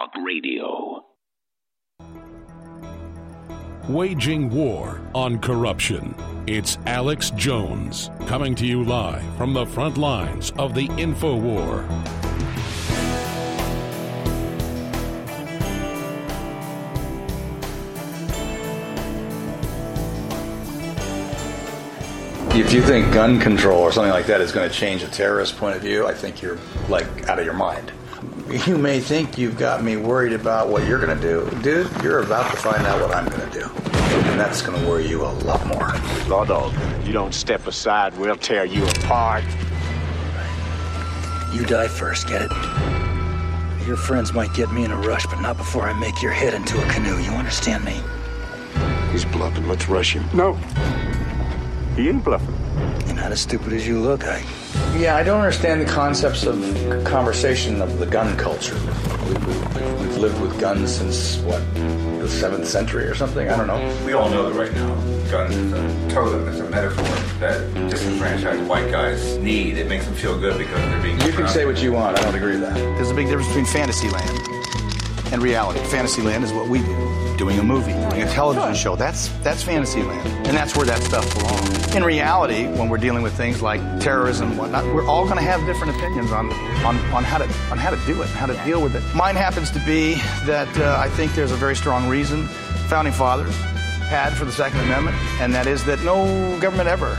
Talk Radio. Waging war on corruption. It's Alex Jones coming to you live from the front lines of the info war. If you think gun control or something like that is going to change a terrorist point of view, I think you're like out of your mind. You may think you've got me worried about what you're going to do. Dude, you're about to find out what I'm going to do. And that's going to worry you a lot more. Law dog, you don't step aside, we'll tear you apart. You die first, get it? Your friends might get me in a rush, but not before I make your head into a canoe. You understand me? He's bluffing. Let's rush him. No. He ain't bluffing. You're not as stupid as you look, I. Yeah, I don't understand the concepts of conversation of the gun culture. We, we, we've lived with guns since, what, the 7th century or something? I don't know. We all know that right now, guns is a totem, it's a metaphor that disenfranchised white guys need. It makes them feel good because they're being. You can say what you want. I don't agree with that. There's a big difference between Fantasyland and reality. Fantasyland is what we do. Doing a movie, doing a television show. That's that's Fantasyland. And that's where that stuff belongs. In reality, when we're dealing with things like terrorism and whatnot, we're all gonna have different opinions on on, on how to on how to do it, how to deal with it. Mine happens to be that uh, I think there's a very strong reason founding fathers had for the Second Amendment, and that is that no government ever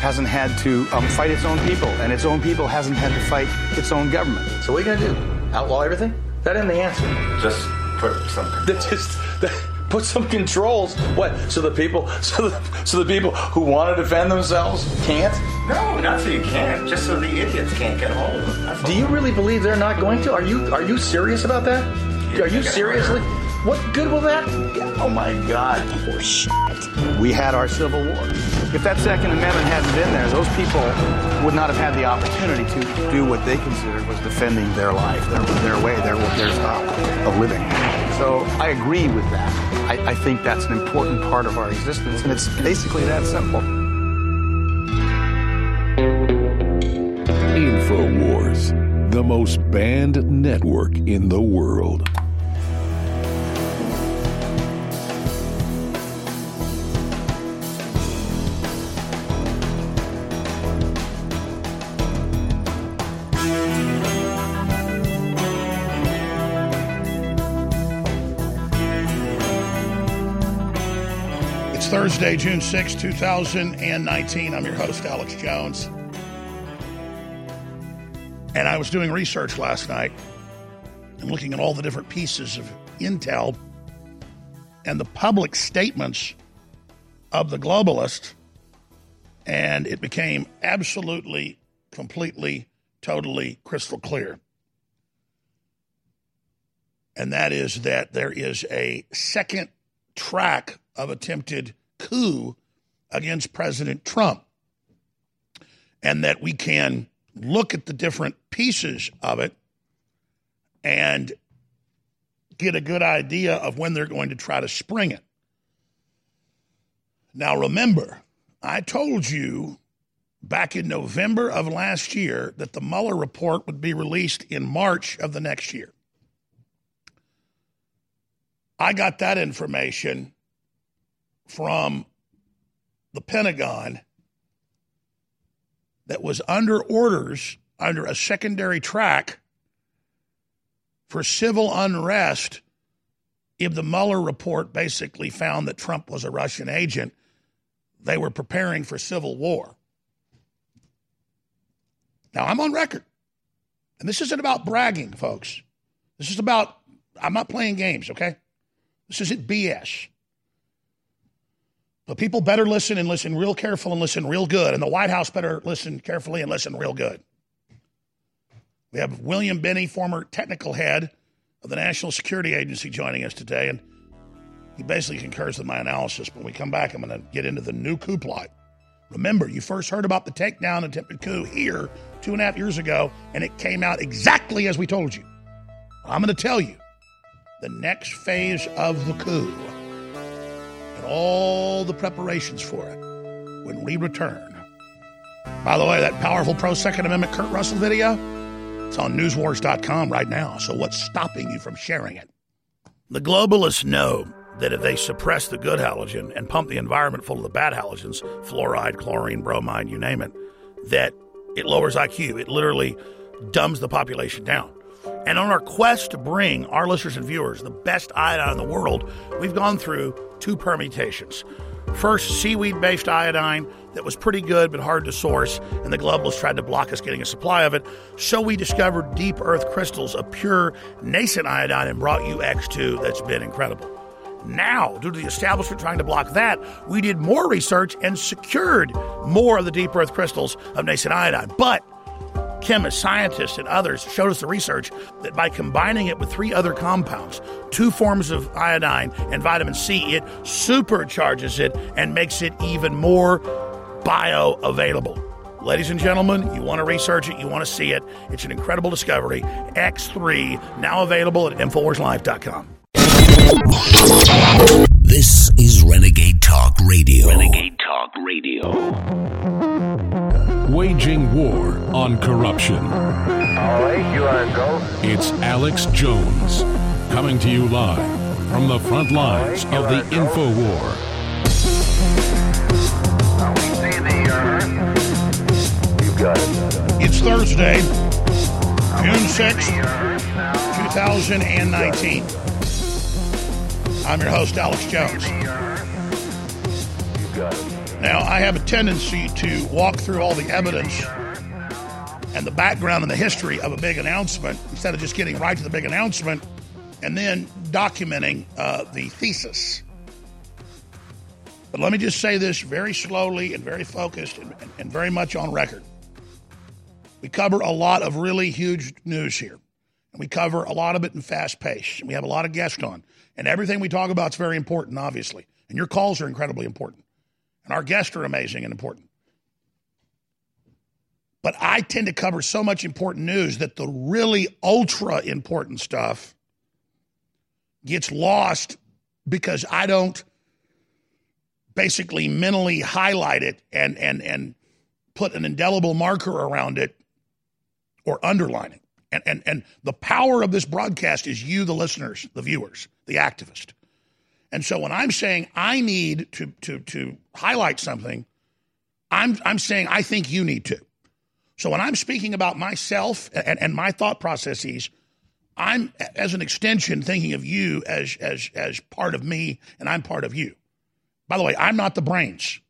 hasn't had to um, fight its own people, and its own people hasn't had to fight its own government. So what are you going to do? Outlaw everything? That ain't the answer. Just put some. That just that, put some controls. What? So the people, so the, so the people who want to defend themselves can't. No, not so you can't. Just so the idiots can't get hold of them. Do you really believe they're not going to? Are you are you serious about that? Are you seriously? What good will that? Oh my God! Poor shit. We had our Civil War. If that Second Amendment hadn't been there, those people would not have had the opportunity to do what they considered was defending their life, their, their way, their, their style of living. So I agree with that. I, I think that's an important part of our existence, and it's basically that simple. InfoWars, the most banned network in the world. June 6, 2019. I'm your host, Alex Jones. And I was doing research last night and looking at all the different pieces of intel and the public statements of the globalists. And it became absolutely, completely, totally crystal clear. And that is that there is a second track of attempted coup against President Trump. And that we can look at the different pieces of it and get a good idea of when they're going to try to spring it. Now, remember, I told you back in November of last year that the Mueller report would be released in March of the next year. I got that information from the Pentagon that was under orders under a secondary track for civil unrest if the Mueller report basically found that Trump was a Russian agent. They were preparing for civil war. Now, I'm on record. And this isn't about bragging, folks. This is about, I'm not playing games, okay? This isn't BS. But people better listen and listen real careful and listen real good. And the White House better listen carefully and listen real good. We have William Binney, former technical head of the National Security Agency, joining us today. And he basically concurs with my analysis. When we come back, I'm going to get into the new coup plot. Remember, you first heard about the takedown attempted coup here two and a half years ago, and it came out exactly as we told you. I'm going to tell you the next phase of the coup all the preparations for it when we return. By the way, that powerful pro Second Amendment Kurt Russell video, It's on newswars.com right now. So what's stopping you from sharing it? The globalists know that if they suppress the good halogen and pump the environment full of the bad halogens, fluoride, chlorine, bromide, you name it, that it lowers IQ. It literally dumbs the population down. And on our quest to bring our listeners and viewers the best iodine in the world, we've gone through two permutations. First, seaweed based iodine that was pretty good but hard to source, and the globalists tried to block us getting a supply of it. So we discovered deep earth crystals of pure nascent iodine and brought you X2 that's been incredible. Now, due to the establishment trying to block that, we did more research and secured more of the deep earth crystals of nascent iodine. But chemists, scientists, and others showed us the research that by combining it with three other compounds, two forms of iodine and vitamin C, it supercharges it and makes it even more bioavailable. Ladies and gentlemen, you want to research it, you want to see it. It's an incredible discovery. X3, now available at InfoWarsLife.com. This is Renegade Talk Radio. Renegade Talk Radio. Waging war on corruption. All right, you are go. It's Alex Jones coming to you live from the front lines of the info war. You got it. It's Thursday, June 6th, 2019. I'm your host, Alex Jones. Now, I have a tendency to walk through all the evidence and the background and the history of a big announcement instead of just getting right to the big announcement and then documenting uh, the thesis. But let me just say this very slowly and very focused and, and, very much on record. We cover a lot of really huge news here. And we cover a lot of it in fast pace. We have a lot of guests on. And everything we talk about is very important, obviously. And your calls are incredibly important. And our guests are amazing and important. But I tend to cover so much important news that the really ultra important stuff gets lost because I don't basically mentally highlight it and and and put an indelible marker around it or underline it. And and and the power of this broadcast is you, the listeners, the viewers, the activist. And so when I'm saying I need to to to highlight something, I'm I'm saying I think you need to. So when I'm speaking about myself and, and my thought processes, I'm as an extension thinking of you as as as part of me, and I'm part of you. By the way, I'm not the brains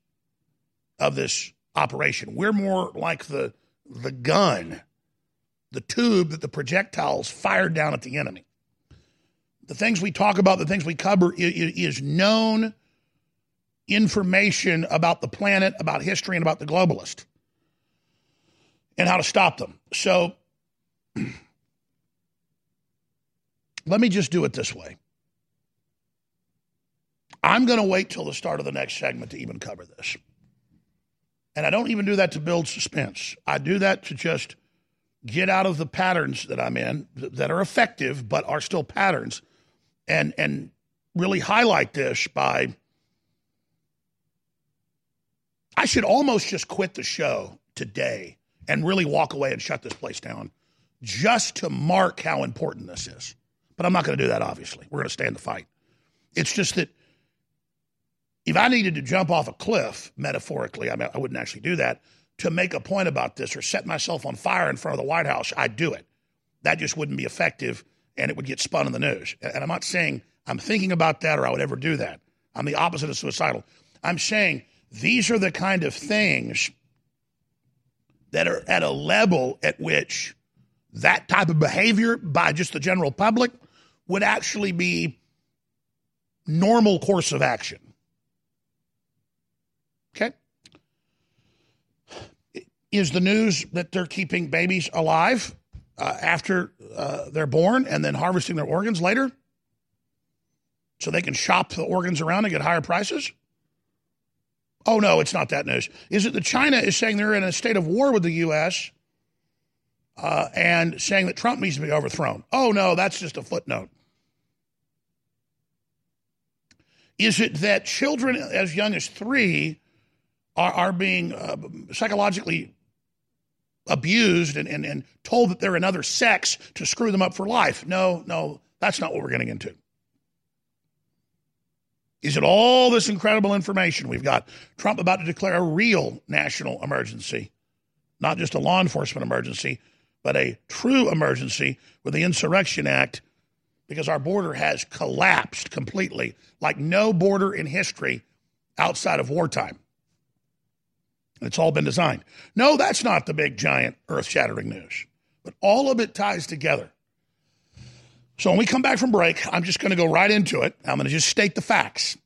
of this operation. We're more like the the gun, the tube that the projectiles fired down at the enemy. The things we talk about, the things we cover, is known information about the planet, about history, and about the globalist, and how to stop them. So let me just do it this way. I'm going to wait till the start of the next segment to even cover this. And I don't even do that to build suspense. I do that to just get out of the patterns that I'm in that are effective but are still patterns and and really highlight this by I should almost just quit the show today and really walk away and shut this place down just to mark how important this is. But I'm not going to do that obviously. We're going to stay in the fight. It's just that if I needed to jump off a cliff, metaphorically, I, mean, I wouldn't actually do that, to make a point about this or set myself on fire in front of the White House, I'd do it. That just wouldn't be effective and it would get spun in the news. And I'm not saying I'm thinking about that or I would ever do that. I'm the opposite of suicidal. I'm saying these are the kind of things that are at a level at which that type of behavior by just the general public would actually be normal course of action. Okay. Is the news that they're keeping babies alive uh, after uh, they're born and then harvesting their organs later so they can shop the organs around and get higher prices? Oh, no, it's not that news. Is it that China is saying they're in a state of war with the U.S. Uh, and saying that Trump needs to be overthrown? Oh, no, that's just a footnote. Is it that children as young as three are, are being uh, psychologically abused and, and, and told that they're another sex to screw them up for life. No, no, that's not what we're getting into. Is it all this incredible information? We've got Trump about to declare a real national emergency, not just a law enforcement emergency, but a true emergency with the Insurrection Act because our border has collapsed completely, like no border in history outside of wartime. It's all been designed. No, that's not the big, giant, earth shattering news, but all of it ties together. So when we come back from break, I'm just going to go right into it. I'm going to just state the facts.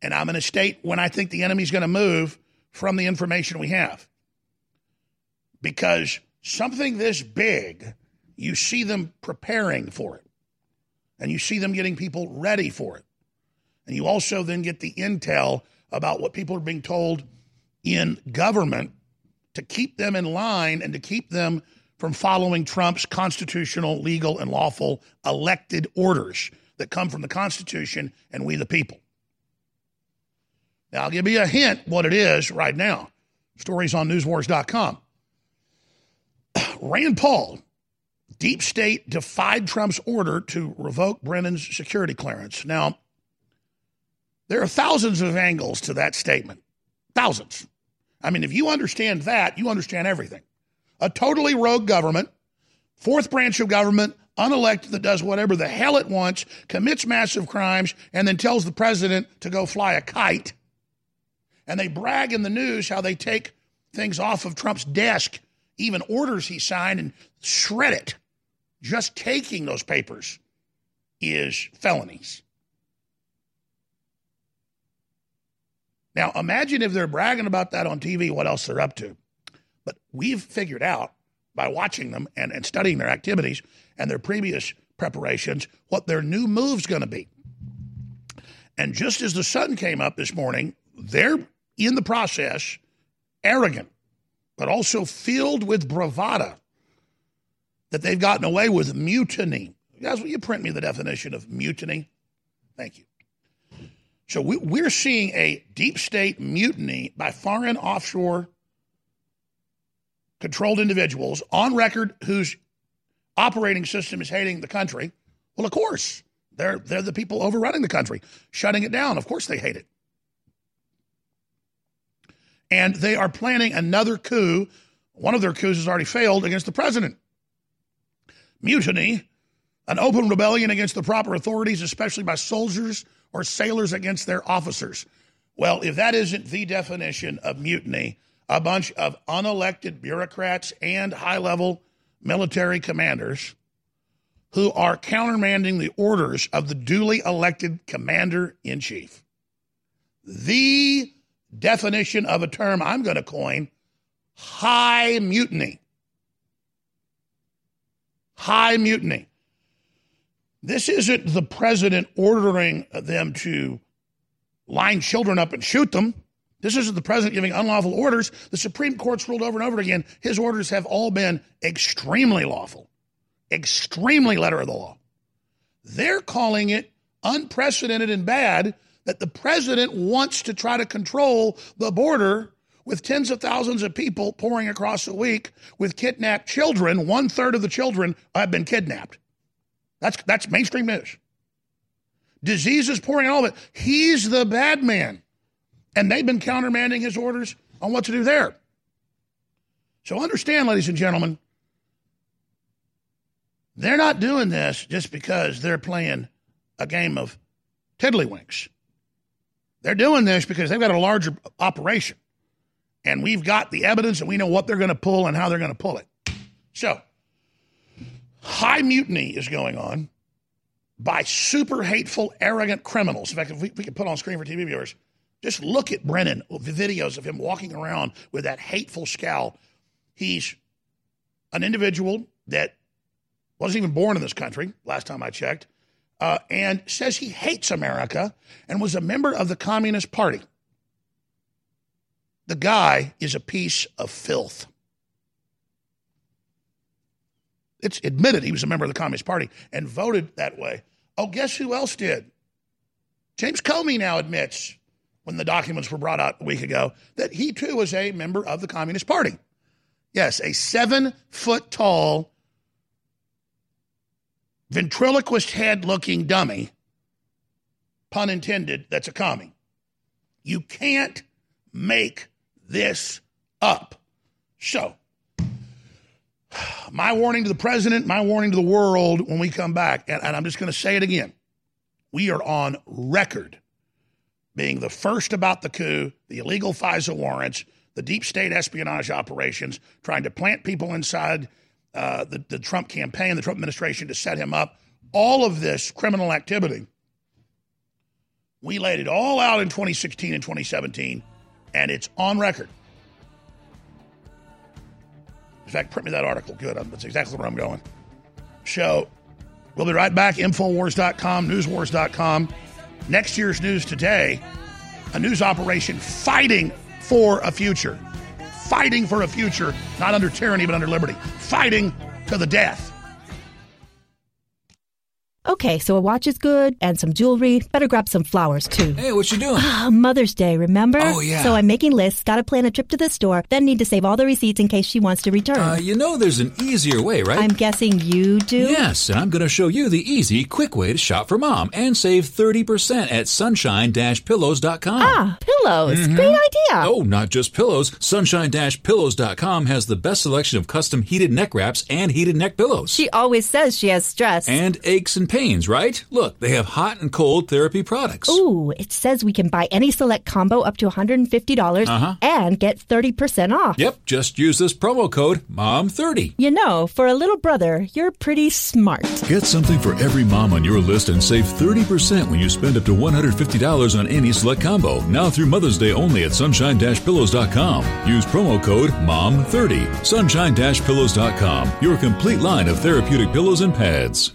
And I'm going to state when I think the enemy's going to move from the information we have. Because something this big, you see them preparing for it. And you see them getting people ready for it. And you also then get the intel about what people are being told in government to keep them in line and to keep them from following Trump's constitutional, legal, and lawful elected orders that come from the Constitution and we the people. Now, I'll give you a hint what it is right now. Stories on newswars.com. Rand Paul, deep state defied Trump's order to revoke Brennan's security clearance. Now, there are thousands of angles to that statement. Thousands. I mean, if you understand that, you understand everything. A totally rogue government, fourth branch of government, unelected that does whatever the hell it wants, commits massive crimes, and then tells the president to go fly a kite. And they brag in the news how they take things off of Trump's desk, even orders he signed, and shred it. Just taking those papers is felonies. Now, imagine if they're bragging about that on TV, what else they're up to. But we've figured out by watching them and, and studying their activities and their previous preparations what their new move's going to be. And just as the sun came up this morning, they're in the process arrogant, but also filled with bravado that they've gotten away with mutiny. Guys, will you print me the definition of mutiny? Thank you. So we, are seeing a deep state mutiny by foreign offshore controlled individuals on record whose operating system is hating the country. Well, of course, they're, they're the people overrunning the country, shutting it down. Of course, they hate it. And they are planning another coup. One of their coups has already failed against the president. Mutiny, an open rebellion against the proper authorities, especially by soldiers or sailors against their officers. Well, if that isn't the definition of mutiny, a bunch of unelected bureaucrats and high level military commanders who are countermanding the orders of the duly elected commander in chief. The definition of a term I'm going to coin high mutiny. High mutiny. This isn't the president ordering them to line children up and shoot them. This isn't the president giving unlawful orders. The Supreme Court's ruled over and over again. His orders have all been extremely lawful, extremely letter of the law. They're calling it unprecedented and bad that the president wants to try to control the border with tens of thousands of people pouring across a week with kidnapped children. One third of the children have been kidnapped. That's, that's mainstream news. Diseases pouring all of it. He's the bad man. And they've been countermanding his orders on what to do there. So understand, ladies and gentlemen, they're not doing this just because they're playing a game of tiddlywinks. They're doing this because they've got a larger operation. And we've got the evidence and we know what they're going to pull and how they're going to pull it. So, High mutiny is going on by super hateful, arrogant criminals. In fact, if we, we could put on screen for TV viewers, just look at Brennan, the videos of him walking around with that hateful scowl. He's an individual that wasn't even born in this country, last time I checked, uh, and says he hates America and was a member of the Communist Party. The guy is a piece of filth. It's admitted he was a member of the Communist Party and voted that way. Oh, guess who else did? James Comey now admits, when the documents were brought out a week ago, that he too was a member of the Communist Party. Yes, a seven foot tall ventriloquist head looking dummy, pun intended, that's a commie. You can't make this up. So, my warning to the president, my warning to the world when we come back, and, and I'm just going to say it again. We are on record being the first about the coup, the illegal FISA warrants, the deep state espionage operations, trying to plant people inside uh, the, the Trump campaign, the Trump administration to set him up. All of this criminal activity, we laid it all out in 2016 and 2017, and it's on record. In fact, print me that article. Good. That's exactly where I'm going. So we'll be right back. Infowars.com, newswars.com. Next year's news today a news operation fighting for a future. Fighting for a future, not under tyranny, but under liberty. Fighting to the death. Okay, so a watch is good and some jewelry. Better grab some flowers too. Hey, what you doing? Ah, Mother's Day, remember? Oh, yeah. So I'm making lists, gotta plan a trip to the store, then need to save all the receipts in case she wants to return. Uh, you know there's an easier way, right? I'm guessing you do? Yes, and I'm going to show you the easy, quick way to shop for mom and save 30% at sunshine-pillows.com. Ah, pillows. Mhm. Great idea. Oh, not just pillows. Sunshine-pillows.com has the best selection of custom heated neck wraps and heated neck pillows. She always says she has stress. and aches and pains, right? Look, they have hot and cold therapy products. Ooh, it says we can buy any select combo up to $150 Uh-huh. and get 30% off. Yep, just use this promo code MOM30. You know, for a little brother, you're pretty smart. Get something for every mom on your list and save 30% when you spend up to $150 on any select combo. Now through Mother's Day only at sunshine-pillows.com. Use promo code MOM30. Sunshine-pillows.com. Your complete line of therapeutic pillows and pads.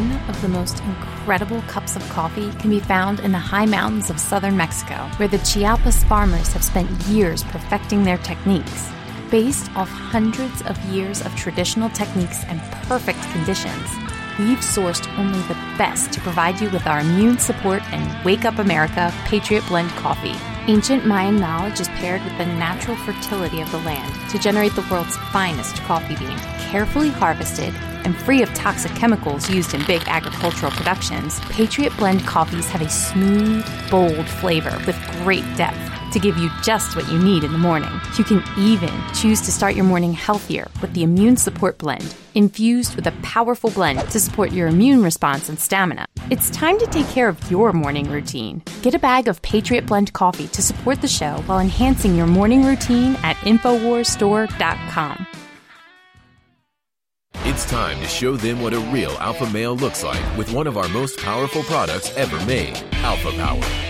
One of the most incredible cups of coffee can be found in the high mountains of southern Mexico, where the Chiapas farmers have spent years perfecting their techniques. Based off hundreds of years of traditional techniques and perfect conditions, we've sourced only the best to provide you with our immune support and Wake Up America Patriot Blend coffee. Ancient Mayan knowledge is paired with the natural fertility of the land to generate the world's finest coffee bean, carefully harvested and free of toxic chemicals used in big agricultural productions. Patriot Blend coffees have a smooth, bold flavor with great depth to give you just what you need in the morning. You can even choose to start your morning healthier with the Immune Support Blend, infused with a powerful blend to support your immune response and stamina. It's time to take care of your morning routine. Get a bag of Patriot Blend coffee to support the show while enhancing your morning routine at InfoWarsStore.com. It's time to show them what a real alpha male looks like with one of our most powerful products ever made, Alpha Power.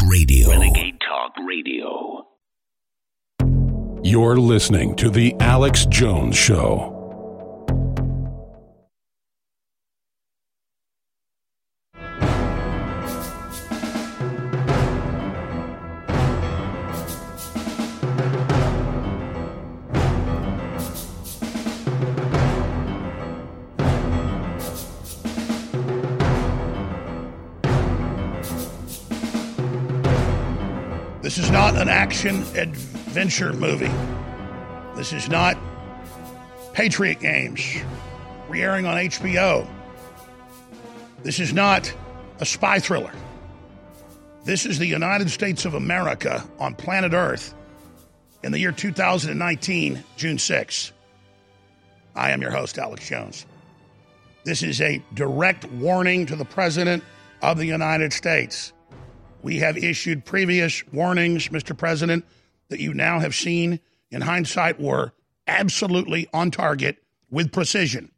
This is Renegade Talk Radio. Renegade Talk Radio. You're listening to The Alex Jones Show. This is not an action adventure movie. This is not Patriot Games, re airing on HBO. This is not a spy thriller. This is the United States of America on planet Earth in the year 2019, June 6th. I am your host, Alex Jones. This is a direct warning to the President of the United States. We have issued previous warnings, Mr. President, that you now have seen in hindsight were absolutely on target with precision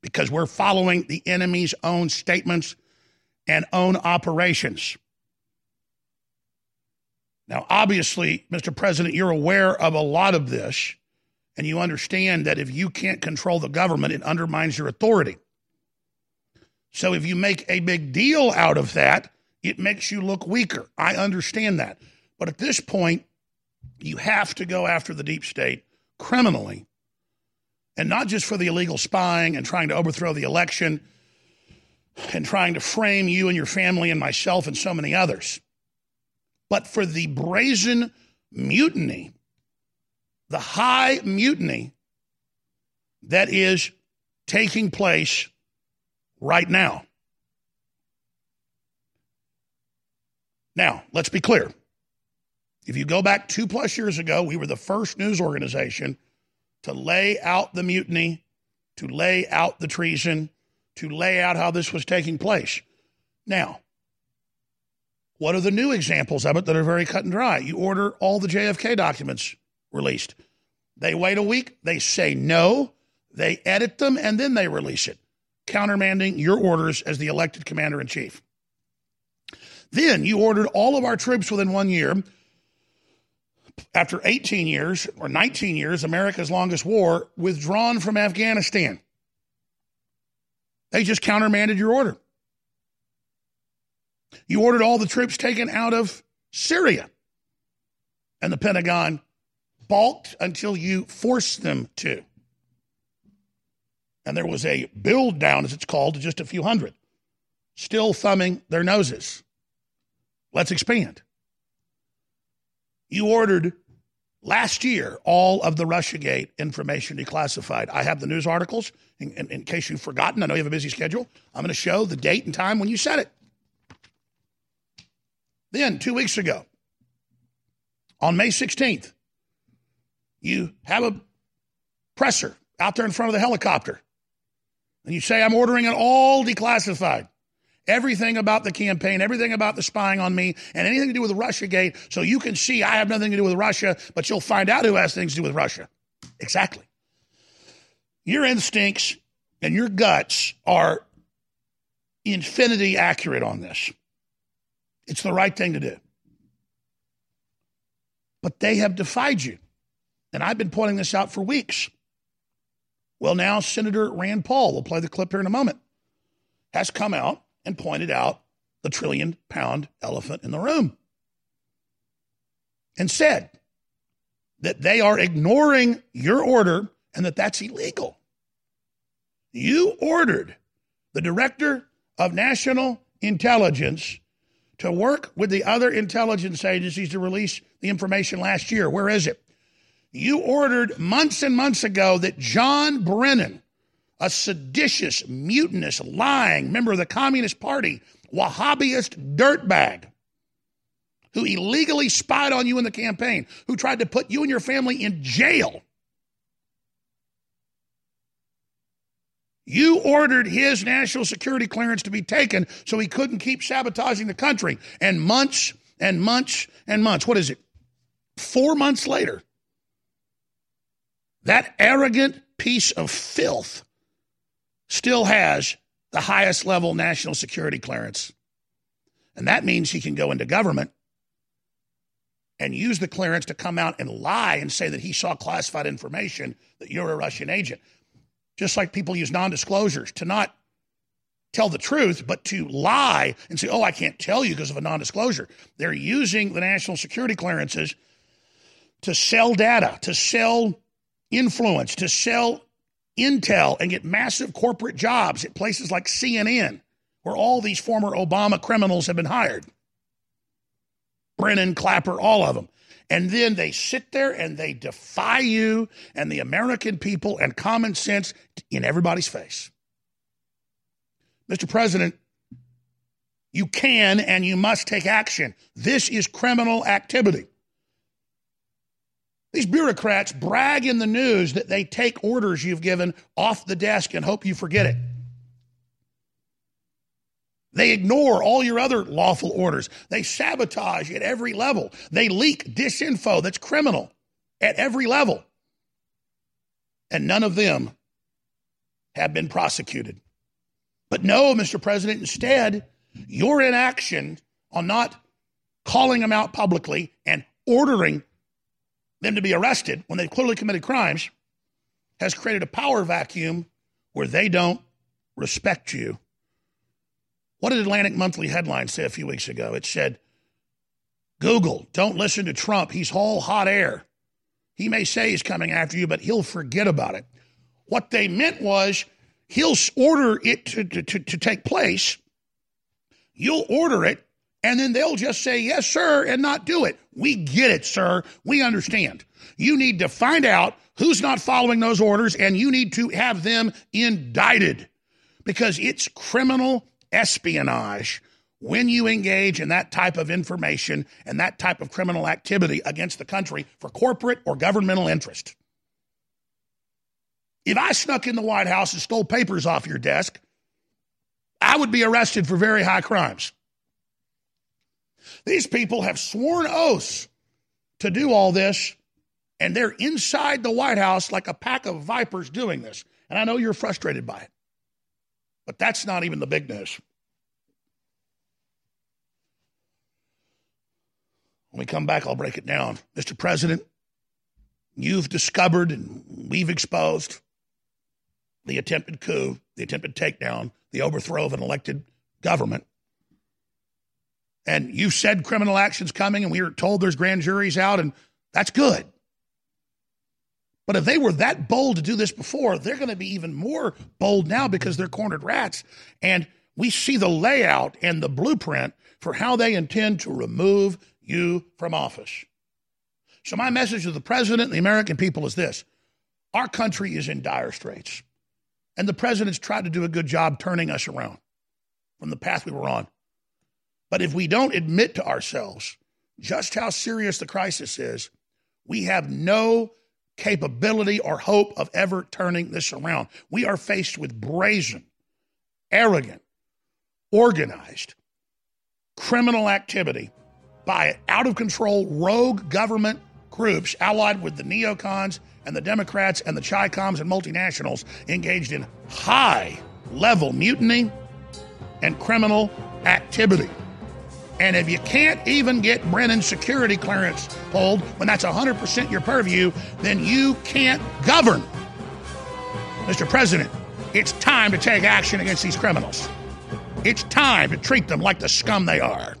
because we're following the enemy's own statements and own operations. Now, obviously, Mr. President, you're aware of a lot of this, and you understand that if you can't control the government, it undermines your authority. So if you make a big deal out of that, it makes you look weaker. I understand that. But at this point, you have to go after the deep state criminally, and not just for the illegal spying and trying to overthrow the election and trying to frame you and your family and myself and so many others, but for the brazen mutiny, the high mutiny that is taking place right now. Now, let's be clear. If you go back two plus years ago, we were the first news organization to lay out the mutiny, to lay out the treason, to lay out how this was taking place. Now, what are the new examples of it that are very cut and dry? You order all the JFK documents released. They wait a week, they say no, they edit them, and then they release it, countermanding your orders as the elected commander in chief. Then you ordered all of our troops within one year. After 18 years or 19 years, America's longest war, withdrawn from Afghanistan. They just countermanded your order. You ordered all the troops taken out of Syria. And the Pentagon balked until you forced them to. And there was a build down, as it's called, to just a few hundred, still thumbing their noses. Let's expand. You ordered last year all of the Russiagate information declassified. I have the news articles. In, in, in case you've forgotten, I know you have a busy schedule. I'm going to show the date and time when you said it. Then, two weeks ago, on May 16th, you have a presser out there in front of the helicopter. And you say, I'm ordering it all declassified everything about the campaign, everything about the spying on me, and anything to do with Russiagate, so you can see I have nothing to do with Russia, but you'll find out who has things to do with Russia. Exactly. Your instincts and your guts are infinity accurate on this. It's the right thing to do. But they have defied you. And I've been pointing this out for weeks. Well, now Senator Rand Paul, we'll play the clip here in a moment, has come out and pointed out the trillion pound elephant in the room and said that they are ignoring your order and that that's illegal. You ordered the director of national intelligence to work with the other intelligence agencies to release the information last year. Where is it? You ordered months and months ago that John Brennan a seditious, mutinous, lying member of the Communist Party, Wahhabist dirtbag, who illegally spied on you in the campaign, who tried to put you and your family in jail. You ordered his national security clearance to be taken so he couldn't keep sabotaging the country. And months and months and months. What is it? Four months later, that arrogant piece of filth still has the highest level national security clearance. And that means he can go into government and use the clearance to come out and lie and say that he saw classified information that you're a Russian agent. Just like people use non disclosures to not tell the truth, but to lie and say, oh, I can't tell you because of a non disclosure. They're using the national security clearances to sell data, to sell influence, to sell intel, and get massive corporate jobs at places like CNN, where all these former Obama criminals have been hired. Brennan, Clapper, all of them. And then they sit there and they defy you and the American people and common sense in everybody's face. Mr. President, you can and you must take action. This is criminal activity. These bureaucrats brag in the news that they take orders you've given off the desk and hope you forget it. They ignore all your other lawful orders. They sabotage at every level. They leak disinfo that's criminal at every level. And none of them have been prosecuted. But no, Mr. President, instead, your inaction on not calling them out publicly and ordering them to be arrested when they've clearly committed crimes has created a power vacuum where they don't respect you what did Atlantic Monthly headline say a few weeks ago? It said, Google, don't listen to Trump. He's all hot air. He may say he's coming after you, but he'll forget about it. What they meant was he'll order it to, to, to, to take place. You'll order it, and then they'll just say, yes, sir, and not do it. We get it, sir. We understand. You need to find out who's not following those orders, and you need to have them indicted because it's criminal espionage when you engage in that type of information and that type of criminal activity against the country for corporate or governmental interest. If I snuck in the White House and stole papers off your desk, I would be arrested for very high crimes. These people have sworn oaths to do all this, and they're inside the White House like a pack of vipers doing this. And I know you're frustrated by it. But that's not even the big news. When we come back, I'll break it down. Mr. President, you've discovered and we've exposed the attempted coup, the attempted takedown, the overthrow of an elected government. And you said criminal action's coming, and we were told there's grand juries out, and that's good. But if they were that bold to do this before, they're going to be even more bold now because they're cornered rats. And we see the layout and the blueprint for how they intend to remove you from office. So, my message to the president and the American people is this our country is in dire straits. And the president's tried to do a good job turning us around from the path we were on. But if we don't admit to ourselves just how serious the crisis is, we have no capability or hope of ever turning this around. We are faced with brazen, arrogant, organized criminal activity by out of control rogue government groups allied with the neocons and the Democrats and the Chi Coms and multinationals engaged in high level mutiny and criminal activity. And if you can't even get Brennan's security clearance pulled when that's 100% your purview, then you can't govern. Mr. President, it's time to take action against these criminals. It's time to treat them like the scum they are.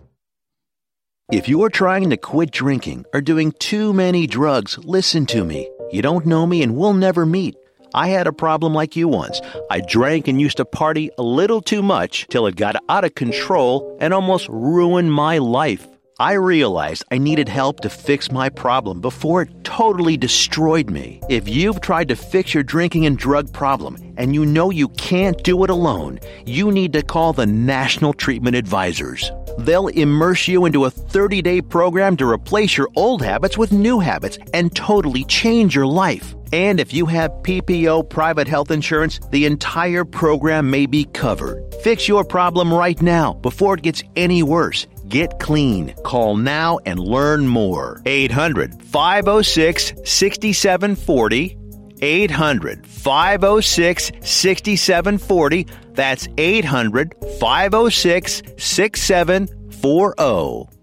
If you're trying to quit drinking or doing too many drugs, listen to me. You don't know me and we'll never meet. I had a problem like you once. I drank and used to party a little too much till it got out of control and almost ruined my life. I realized I needed help to fix my problem before it totally destroyed me. If you've tried to fix your drinking and drug problem and you know you can't do it alone, you need to call the National Treatment Advisors. They'll immerse you into a 30 day program to replace your old habits with new habits and totally change your life. And if you have PPO private health insurance, the entire program may be covered. Fix your problem right now before it gets any worse Get clean. Call now and learn more. 800 506 6740. 800 506 6740. That's 800 506 6740.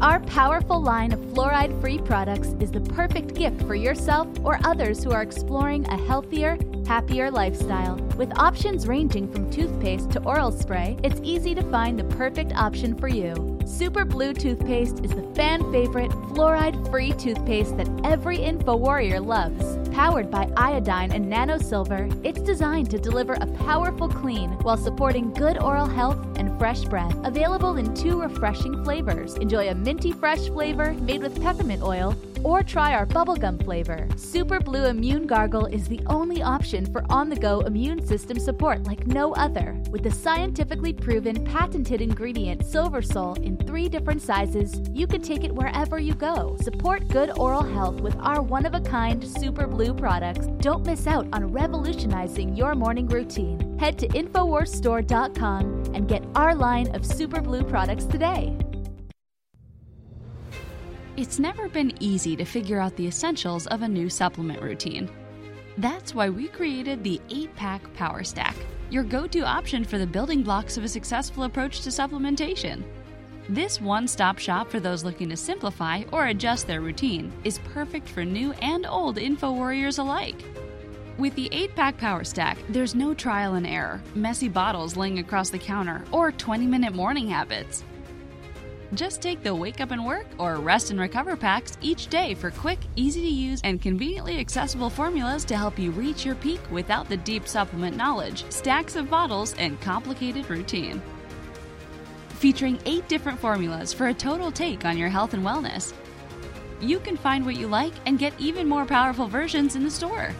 Our powerful line of fluoride free products is the perfect gift for yourself or others who are exploring a healthier, happier lifestyle. With options ranging from toothpaste to oral spray, it's easy to find the perfect option for you. Super Blue toothpaste is the fan favorite fluoride free toothpaste that every info warrior loves. Powered by iodine and nano silver, it's designed to deliver a powerful clean while supporting good oral health and fresh breath. Available in two refreshing flavors. Enjoy a minty fresh flavor made with peppermint oil or try our bubblegum flavor. Super Blue Immune Gargle is the only option for on the go immune system support like no other. With the scientifically proven patented ingredient Silver Sol in three different sizes, you can take it wherever you go. Support good oral health with our one of a kind Super Blue products. Don't miss out on revolutionizing your morning routine. Head to InfoWarsStore.com and get our line of Super Blue products today. It's never been easy to figure out the essentials of a new supplement routine. That's why we created the 8 Pack Power Stack, your go to option for the building blocks of a successful approach to supplementation. This one stop shop for those looking to simplify or adjust their routine is perfect for new and old info warriors alike. With the 8 pack power stack, there's no trial and error, messy bottles laying across the counter, or 20 minute morning habits. Just take the Wake Up and Work or Rest and Recover packs each day for quick, easy to use, and conveniently accessible formulas to help you reach your peak without the deep supplement knowledge, stacks of bottles, and complicated routine. Featuring eight different formulas for a total take on your health and wellness. You can find what you like and get even more powerful versions in the store.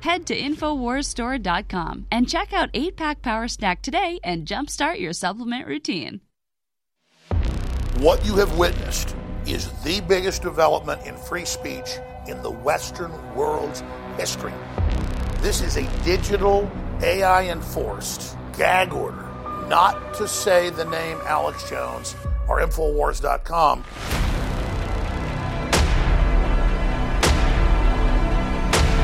Head to InfoWarsStore.com and check out 8 Pack Power Stack today and jumpstart your supplement routine. What you have witnessed is the biggest development in free speech in the Western world's history. This is a digital, AI enforced gag order not to say the name Alex Jones or Infowars.com.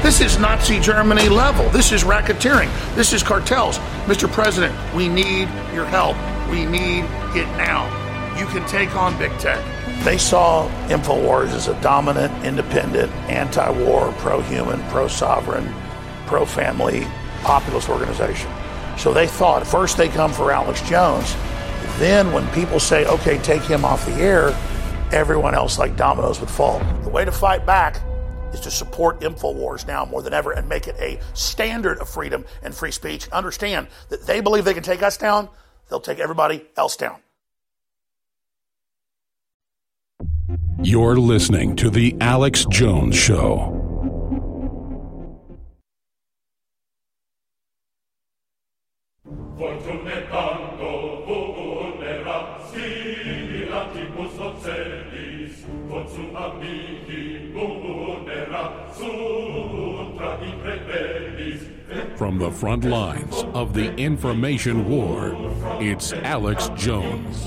This is Nazi Germany level. This is racketeering. This is cartels. Mr. President, we need your help. We need it now. You can take on big tech. They saw InfoWars as a dominant, independent, anti war, pro human, pro sovereign, pro family, populist organization. So they thought first they come for Alex Jones. Then when people say, okay, take him off the air, everyone else like dominoes would fall. The way to fight back is to support InfoWars now more than ever and make it a standard of freedom and free speech. Understand that they believe they can take us down, they'll take everybody else down. You're listening to The Alex Jones Show. From the front lines of the information war, it's Alex Jones.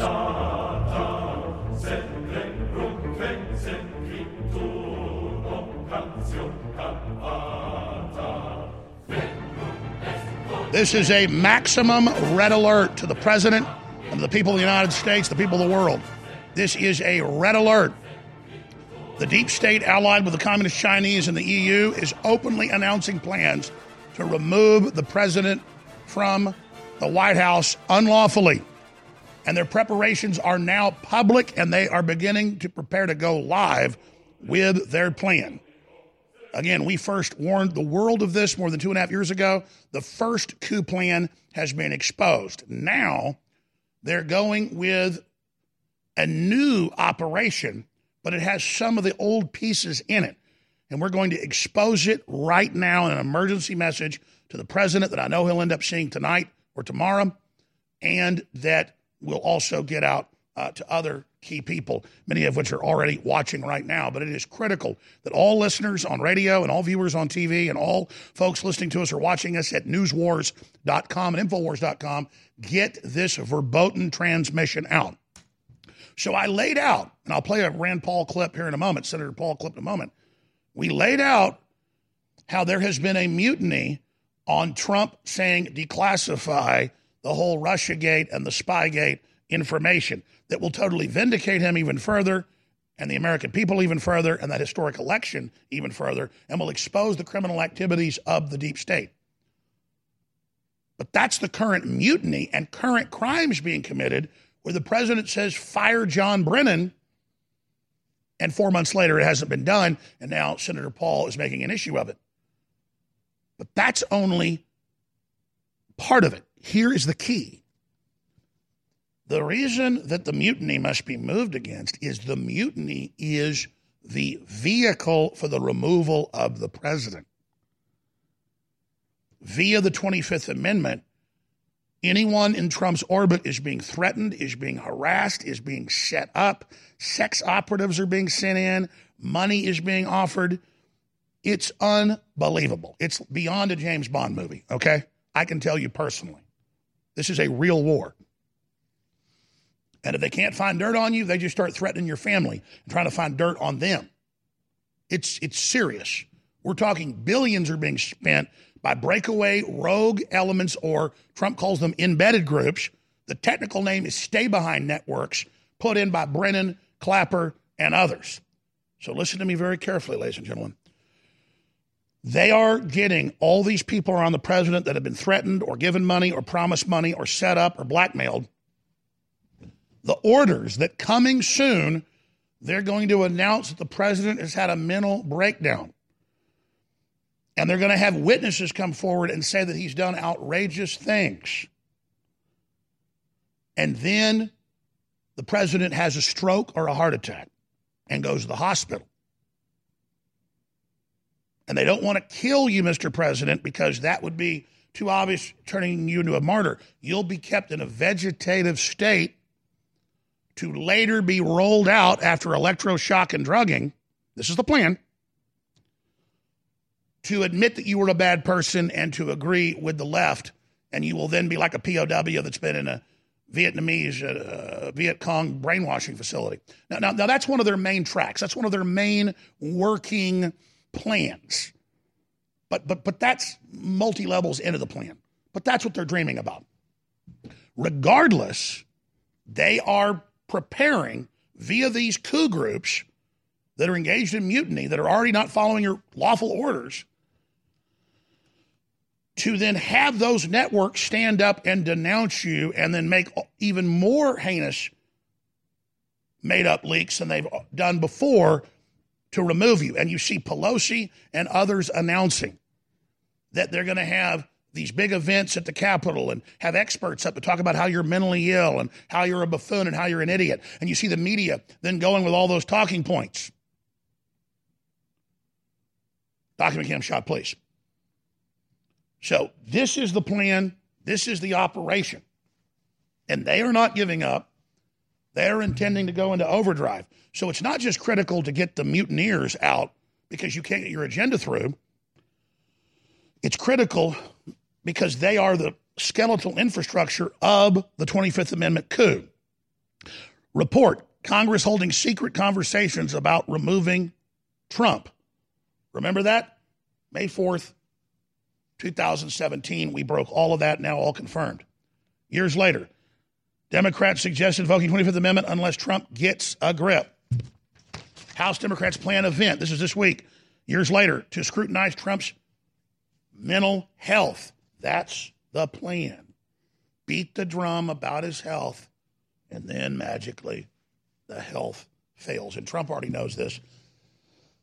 This is a maximum red alert to the president and the people of the United States, the people of the world. This is a red alert. The deep state, allied with the communist Chinese and the EU, is openly announcing plans to remove the president from the White House unlawfully. And their preparations are now public and they are beginning to prepare to go live with their plan. Again, we first warned the world of this more than two and a half years ago. The first coup plan has been exposed. Now they're going with a new operation, but it has some of the old pieces in it. And we're going to expose it right now in an emergency message to the president that I know he'll end up seeing tonight or tomorrow, and that will also get out uh, to other key people, many of which are already watching right now. But it is critical that all listeners on radio and all viewers on TV and all folks listening to us or watching us at newswars.com and infowars.com get this verboten transmission out. So I laid out, and I'll play a Rand Paul clip here in a moment, Senator Paul clip in a moment. We laid out how there has been a mutiny on Trump saying declassify the whole Russiagate and the Spygate information that will totally vindicate him even further and the American people even further and that historic election even further and will expose the criminal activities of the deep state. But that's the current mutiny and current crimes being committed where the president says, fire John Brennan. And four months later, it hasn't been done. And now Senator Paul is making an issue of it. But that's only part of it. Here is the key. The reason that the mutiny must be moved against is the mutiny is the vehicle for the removal of the president. Via the 25th Amendment, Anyone in Trump's orbit is being threatened, is being harassed, is being set up. Sex operatives are being sent in. Money is being offered. It's unbelievable. It's beyond a James Bond movie, okay? I can tell you personally. This is a real war. And if they can't find dirt on you, they just start threatening your family and trying to find dirt on them. It's, it's serious. We're talking billions are being spent by breakaway rogue elements, or Trump calls them embedded groups. The technical name is stay behind networks put in by Brennan, Clapper, and others. So listen to me very carefully, ladies and gentlemen. They are getting all these people around the president that have been threatened or given money or promised money or set up or blackmailed. The orders that coming soon, they're going to announce that the president has had a mental breakdown. And they're going to have witnesses come forward and say that he's done outrageous things. And then the president has a stroke or a heart attack and goes to the hospital. And they don't want to kill you, Mr. President, because that would be too obvious, turning you into a martyr. You'll be kept in a vegetative state to later be rolled out after electroshock and drugging. This is the plan to admit that you were a bad person and to agree with the left, and you will then be like a POW that's been in a Vietnamese uh, Viet Cong brainwashing facility. Now, now, now, that's one of their main tracks. That's one of their main working plans. But but but that's multi levels into the plan. But that's what they're dreaming about. Regardless, they are preparing via these coup groups that are engaged in mutiny that are already not following your lawful orders to then have those networks stand up and denounce you and then make even more heinous made up leaks than they've done before to remove you. And you see Pelosi and others announcing that they're going to have these big events at the Capitol and have experts up to talk about how you're mentally ill and how you're a buffoon and how you're an idiot. And you see the media then going with all those talking points. Document cam shot, please. So this is the plan. This is the operation. And they are not giving up. They're intending to go into overdrive. So it's not just critical to get the mutineers out because you can't get your agenda through. It's critical because they are the skeletal infrastructure of the 25th Amendment coup. Report Congress holding secret conversations about removing Trump. Remember that? May 4th, 2017, we broke all of that, now all confirmed. Years later, Democrats suggested invoking 25th Amendment unless Trump gets a grip. House Democrats plan event, this is this week, years later, to scrutinize Trump's mental health. That's the plan. Beat the drum about his health, and then magically the health fails. And Trump already knows this.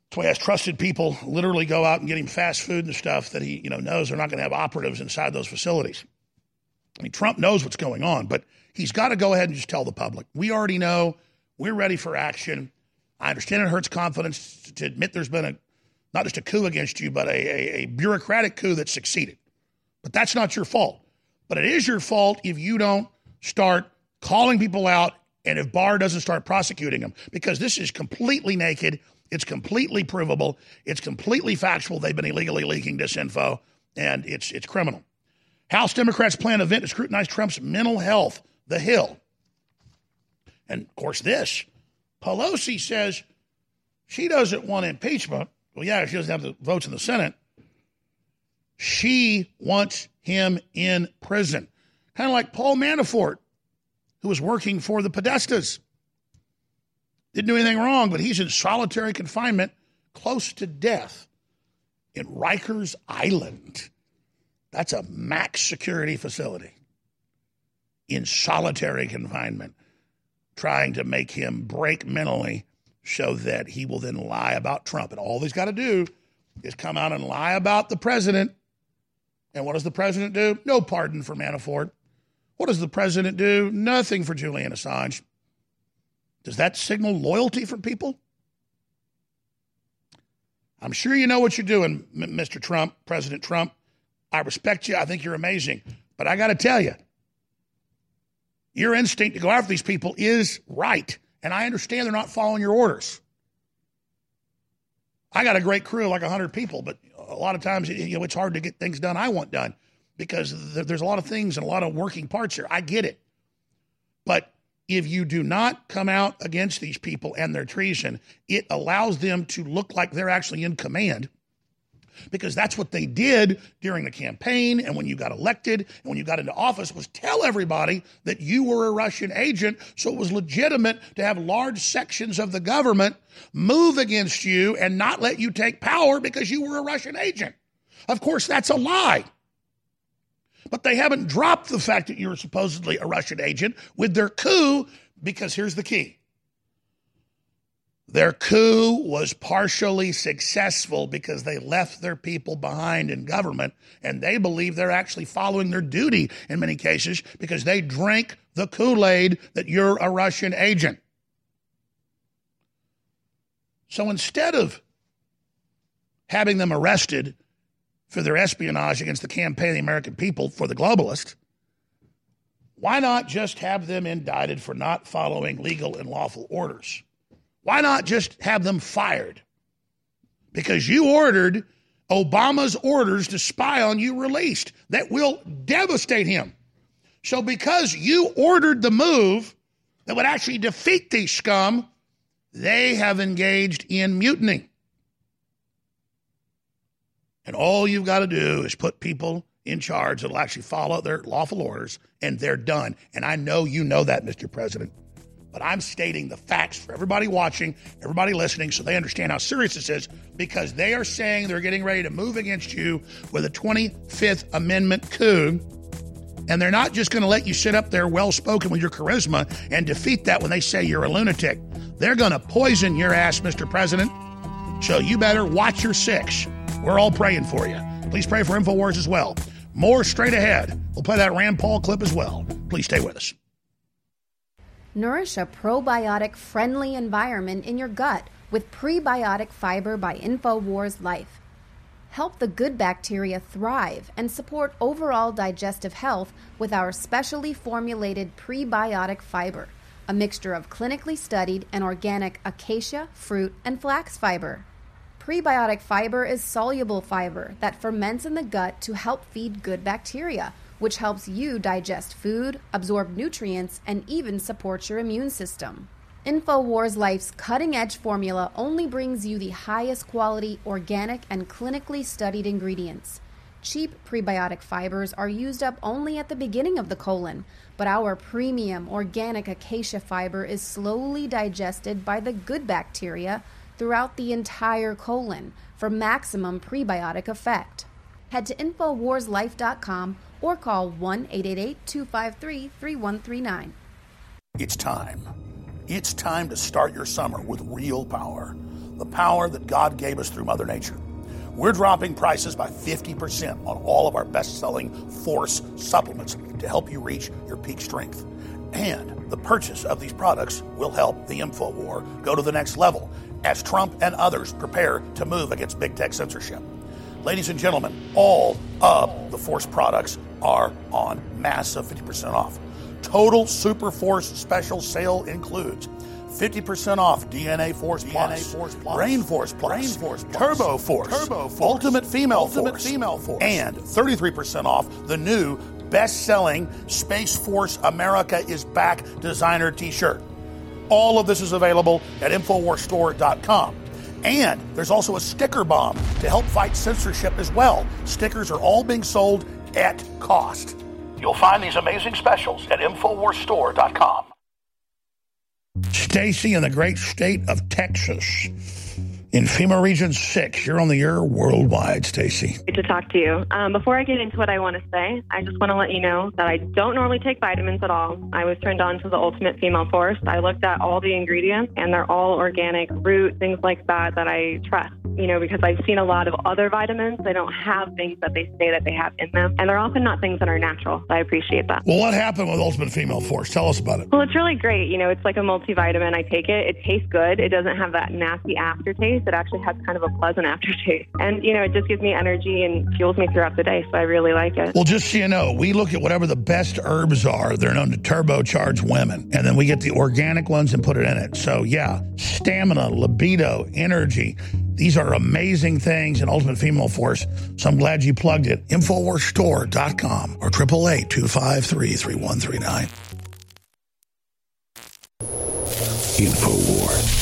That's why he has trusted people literally go out and get him fast food and stuff that he, you know, knows they're not going to have operatives inside those facilities. I mean, Trump knows what's going on, but he's got to go ahead and just tell the public. We already know. We're ready for action. I understand it hurts confidence to admit there's been a not just a coup against you, but a, a, a bureaucratic coup that succeeded. But that's not your fault. But it is your fault if you don't start calling people out and if Barr doesn't start prosecuting them because this is completely naked, it's completely provable, it's completely factual. They've been illegally leaking this info, and it's it's criminal. House Democrats plan an event to scrutinize Trump's mental health. The Hill, and of course this. Pelosi says she doesn't want impeachment. Well, yeah, she doesn't have the votes in the Senate. She wants him in prison, kind of like Paul Manafort who was working for the Podestas. Didn't do anything wrong, but he's in solitary confinement close to death in Rikers Island. That's a max security facility in solitary confinement, trying to make him break mentally so that he will then lie about Trump. And all he's got to do is come out and lie about the president. And what does the president do? No pardon for Manafort. What does the president do? Nothing for Julian Assange. Does that signal loyalty from people? I'm sure you know what you're doing, Mr. Trump, President Trump. I respect you. I think you're amazing. But I got to tell you, your instinct to go after these people is right. And I understand they're not following your orders. I got a great crew, like 100 people, but a lot of times you know, it's hard to get things done I want done because there's a lot of things and a lot of working parts here. I get it. But if you do not come out against these people and their treason, it allows them to look like they're actually in command because that's what they did during the campaign and when you got elected and when you got into office was tell everybody that you were a Russian agent so it was legitimate to have large sections of the government move against you and not let you take power because you were a Russian agent. Of course that's a lie. But they haven't dropped the fact that you're supposedly a Russian agent with their coup, because here's the key. Their coup was partially successful because they left their people behind in government, and they believe they're actually following their duty in many cases because they drink the Kool Aid that you're a Russian agent. So instead of having them arrested for their espionage against the campaign of the American people for the globalists, why not just have them indicted for not following legal and lawful orders? Why not just have them fired? Because you ordered Obama's orders to spy on you released. That will devastate him. So, because you ordered the move that would actually defeat these scum, they have engaged in mutiny. And all you've got to do is put people in charge that'll actually follow their lawful orders, and they're done. And I know you know that, Mr. President. But I'm stating the facts for everybody watching, everybody listening, so they understand how serious this is, because they are saying they're getting ready to move against you with a 25th Amendment coup. And they're not just going to let you sit up there well spoken with your charisma and defeat that when they say you're a lunatic. They're going to poison your ass, Mr. President. So you better watch your six. We're all praying for you. Please pray for InfoWars as well. More straight ahead. We'll play that Rand Paul clip as well. Please stay with us. Nourish a probiotic friendly environment in your gut with prebiotic fiber by InfoWars Life. Help the good bacteria thrive and support overall digestive health with our specially formulated prebiotic fiber, a mixture of clinically studied and organic acacia, fruit, and flax fiber. Prebiotic fiber is soluble fiber that ferments in the gut to help feed good bacteria, which helps you digest food, absorb nutrients, and even support your immune system. InfoWars Life's cutting edge formula only brings you the highest quality, organic, and clinically studied ingredients. Cheap prebiotic fibers are used up only at the beginning of the colon, but our premium organic acacia fiber is slowly digested by the good bacteria throughout the entire colon for maximum prebiotic effect. Head to InfoWarsLife.com or call 1 888 253 3139. It's time. It's time to start your summer with real power the power that God gave us through Mother Nature. We're dropping prices by 50% on all of our best selling Force supplements to help you reach your peak strength. And the purchase of these products will help the info war go to the next level as Trump and others prepare to move against big tech censorship. Ladies and gentlemen, all of the Force products are on massive 50% off. Total Super Force special sale includes 50% off DNA Force Plus, Force Plus Brain Force Plus, Brain Force Plus Turbo Force, Turbo Force Ultimate Female Ultimate Force, Female Force, and 33% off the new best-selling Space Force America is Back designer t-shirt. All of this is available at InfoWarsStore.com. And there's also a sticker bomb to help fight censorship as well. Stickers are all being sold at cost. You'll find these amazing specials at InfoWarsStore.com. Stacy in the great state of Texas. In FEMA Region 6, you're on the air worldwide, Stacy. Good to talk to you. Um, before I get into what I want to say, I just want to let you know that I don't normally take vitamins at all. I was turned on to the Ultimate Female Force. I looked at all the ingredients, and they're all organic, root, things like that that I trust you know, because I've seen a lot of other vitamins. They don't have things that they say that they have in them, and they're often not things that are natural. So I appreciate that. Well, what happened with Ultimate Female Force? Tell us about it. Well, it's really great. You know, it's like a multivitamin. I take it. It tastes good. It doesn't have that nasty aftertaste. It actually has kind of a pleasant aftertaste. And, you know, it just gives me energy and fuels me throughout the day. So I really like it. Well, just so you know, we look at whatever the best herbs are. They're known to turbocharge women. And then we get the organic ones and put it in it. So, yeah, stamina, libido, energy. These are amazing things in Ultimate Female Force, so I'm glad you plugged it. Infowarsstore.com or 888-253-3139. Infowars, the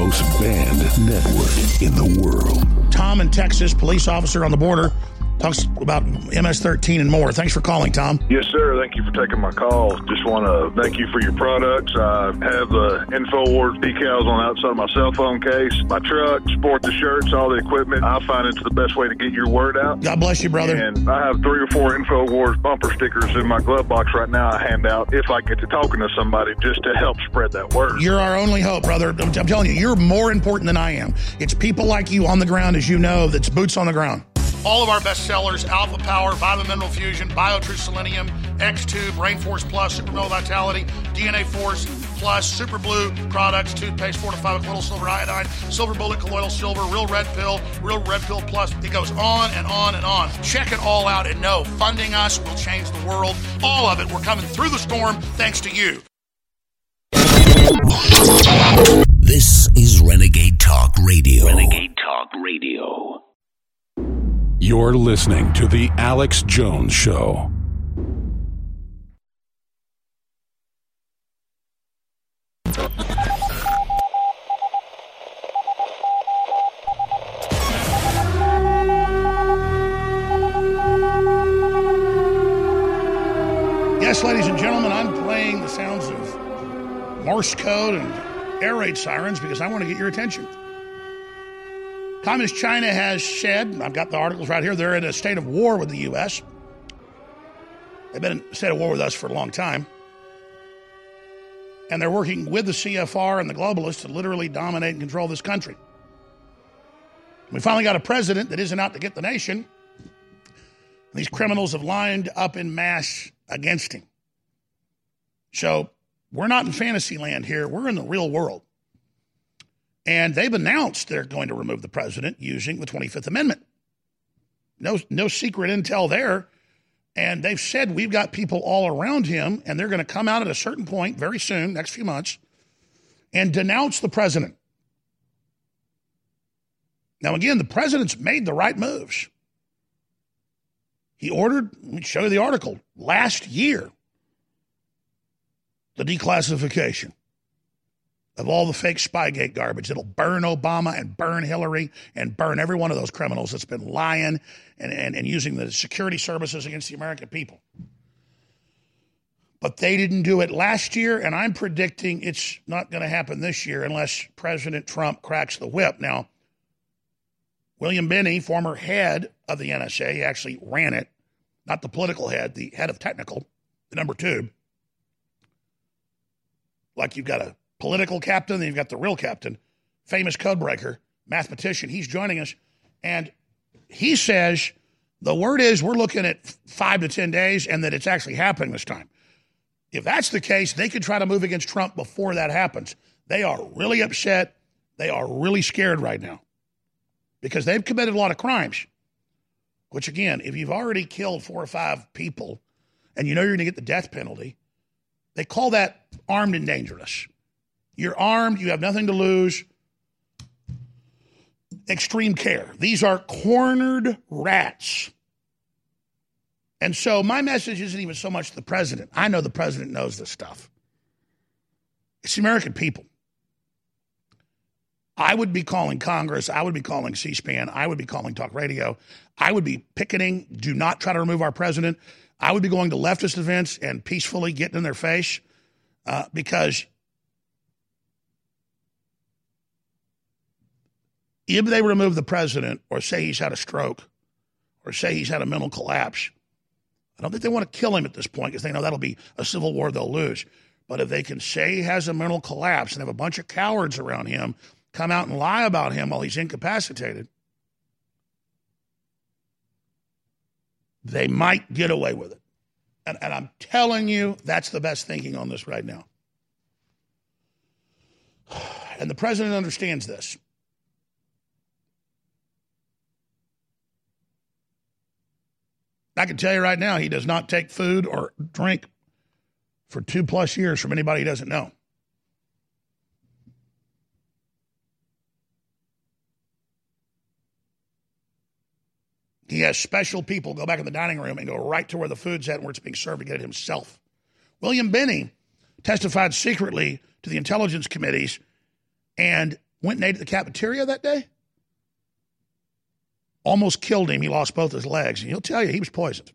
most banned network in the world. Tom in Texas, police officer on the border, talks about MS-13 and more. Thanks for calling, Tom. Yes, sir. Thank you for taking my call. Just want to thank you for your products. I have the InfoWars decals on the outside of my cell phone case, my truck, sport the shirts, all the equipment. I find it's the best way to get your word out. God bless you, brother. And I have three or four InfoWars bumper stickers in my glove box right now. I hand out if I get to talking to somebody just to help spread that word. You're our only hope, brother. I'm, I'm telling you, you're more important than I am. It's people like you on the ground, as you know, that's boots on the ground. All of our best sellers Alpha Power, Vitamin Mineral Fusion, BioTrue Selenium, X2, Brain Force Plus, Super Male Vitality, DNA Force Plus, Super Blue products, toothpaste, fortified with little silver iodine, silver bullet, colloidal silver, real red pill, real red pill plus. It goes on and on and on. Check it all out and know funding us will change the world. All of it. We're coming through the storm thanks to you. This is Renegade Talk Radio. Renegade Talk Radio. You're listening to The Alex Jones Show. Yes, ladies and gentlemen, I'm playing the sounds of Morse code and air raid sirens because I want to get your attention. Communist China has said, I've got the articles right here, they're in a state of war with the U.S. They've been in a state of war with us for a long time. And they're working with the CFR and the globalists to literally dominate and control this country. We finally got a president that isn't out to get the nation. These criminals have lined up in mass against him. So we're not in fantasy land here, we're in the real world. And they've announced they're going to remove the president using the 25th Amendment. No, no secret intel there. And they've said we've got people all around him, and they're going to come out at a certain point very soon, next few months, and denounce the president. Now, again, the president's made the right moves. He ordered, let me show you the article, last year, the declassification of all the fake Spygate garbage. It'll burn Obama and burn Hillary and burn every one of those criminals that's been lying and, and, and using the security services against the American people. But they didn't do it last year, and I'm predicting it's not going to happen this year unless President Trump cracks the whip. Now, William Binney, former head of the NSA, actually ran it, not the political head, the head of technical, the number two. Like you've got a political captain, then you've got the real captain, famous codebreaker, mathematician. He's joining us. And he says the word is we're looking at five to 10 days and that it's actually happening this time. If that's the case, they could try to move against Trump before that happens. They are really upset. They are really scared right now because they've committed a lot of crimes. Which, again, if you've already killed four or five people and you know you're going to get the death penalty, They call that armed and dangerous. You're armed, you have nothing to lose. Extreme care. These are cornered rats. And so my message isn't even so much to the president. I know the president knows this stuff. It's the American people. I would be calling Congress. I would be calling C SPAN. I would be calling talk radio. I would be picketing. Do not try to remove our president. I would be going to leftist events and peacefully getting in their face uh, because if they remove the president or say he's had a stroke or say he's had a mental collapse, I don't think they want to kill him at this point because they know that'll be a civil war they'll lose. But if they can say he has a mental collapse and have a bunch of cowards around him come out and lie about him while he's incapacitated, they might get away with it. And, and I'm telling you, that's the best thinking on this right now. And the president understands this. I can tell you right now, he does not take food or drink for two plus years from anybody he doesn't know. He has special people go back in the dining room and go right to where the food's at and where it's being served to get it himself. William Binney testified secretly to the intelligence committees and went and ate at the cafeteria that day. Almost killed him. He lost both his legs. And he'll tell you he was poisoned.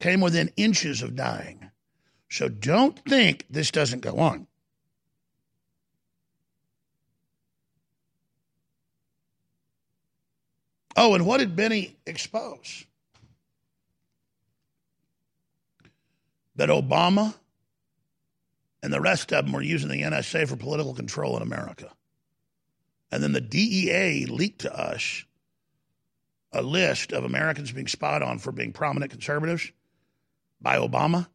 Came within inches of dying. So don't think this doesn't go on. Oh, and what did Binney expose? That Obama and the rest of them were using the NSA for political control in America. And then the DEA leaked to us a list of Americans being spied on for being prominent conservatives by Obama.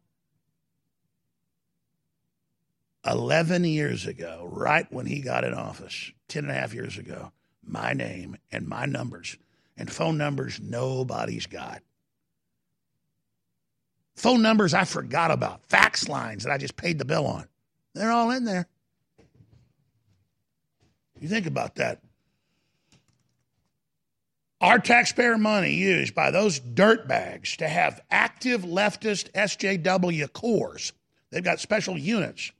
11 years ago, right when he got in office, 10 and a half years ago, my name and my numbers and phone numbers nobody's got. Phone numbers I forgot about, fax lines that I just paid the bill on. They're all in there. You think about that. Our taxpayer money used by those dirtbags to have active leftist SJW corps. They've got special units.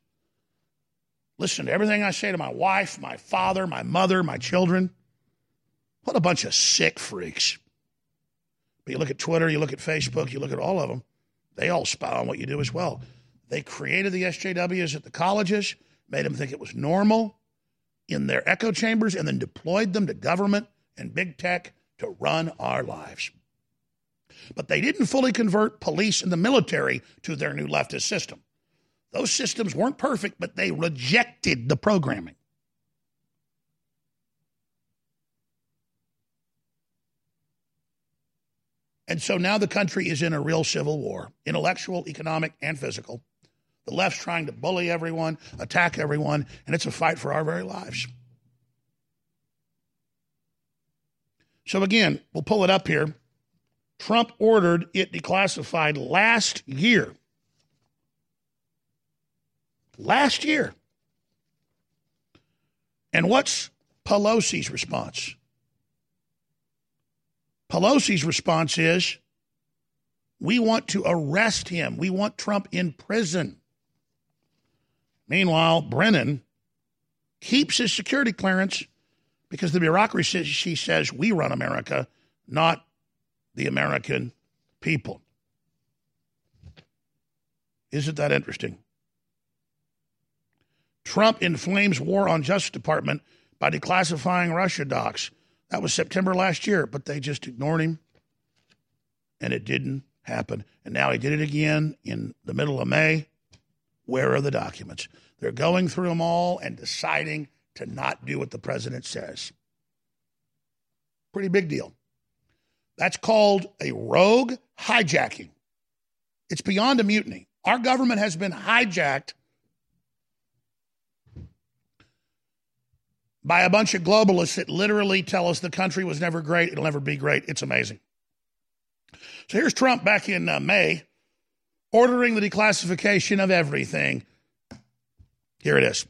Listen to everything I say to my wife, my father, my mother, my children. What a bunch of sick freaks. But you look at Twitter, you look at Facebook, you look at all of them, they all spy on what you do as well. They created the SJWs at the colleges, made them think it was normal in their echo chambers, and then deployed them to government and big tech to run our lives. But they didn't fully convert police and the military to their new leftist system. Those systems weren't perfect, but they rejected the programming. And so now the country is in a real civil war intellectual, economic, and physical. The left's trying to bully everyone, attack everyone, and it's a fight for our very lives. So again, we'll pull it up here. Trump ordered it declassified last year. Last year. And what's Pelosi's response? Pelosi's response is we want to arrest him. We want Trump in prison. Meanwhile, Brennan keeps his security clearance because the bureaucracy, she says, we run America, not the American people. Isn't that interesting? Trump inflames war on Justice Department by declassifying Russia docs. That was September last year, but they just ignored him and it didn't happen. And now he did it again in the middle of May. Where are the documents? They're going through them all and deciding to not do what the president says. Pretty big deal. That's called a rogue hijacking. It's beyond a mutiny. Our government has been hijacked by a bunch of globalists that literally tell us the country was never great, it'll never be great. It's amazing. So here's Trump back in uh, May ordering the declassification of everything. Here it is.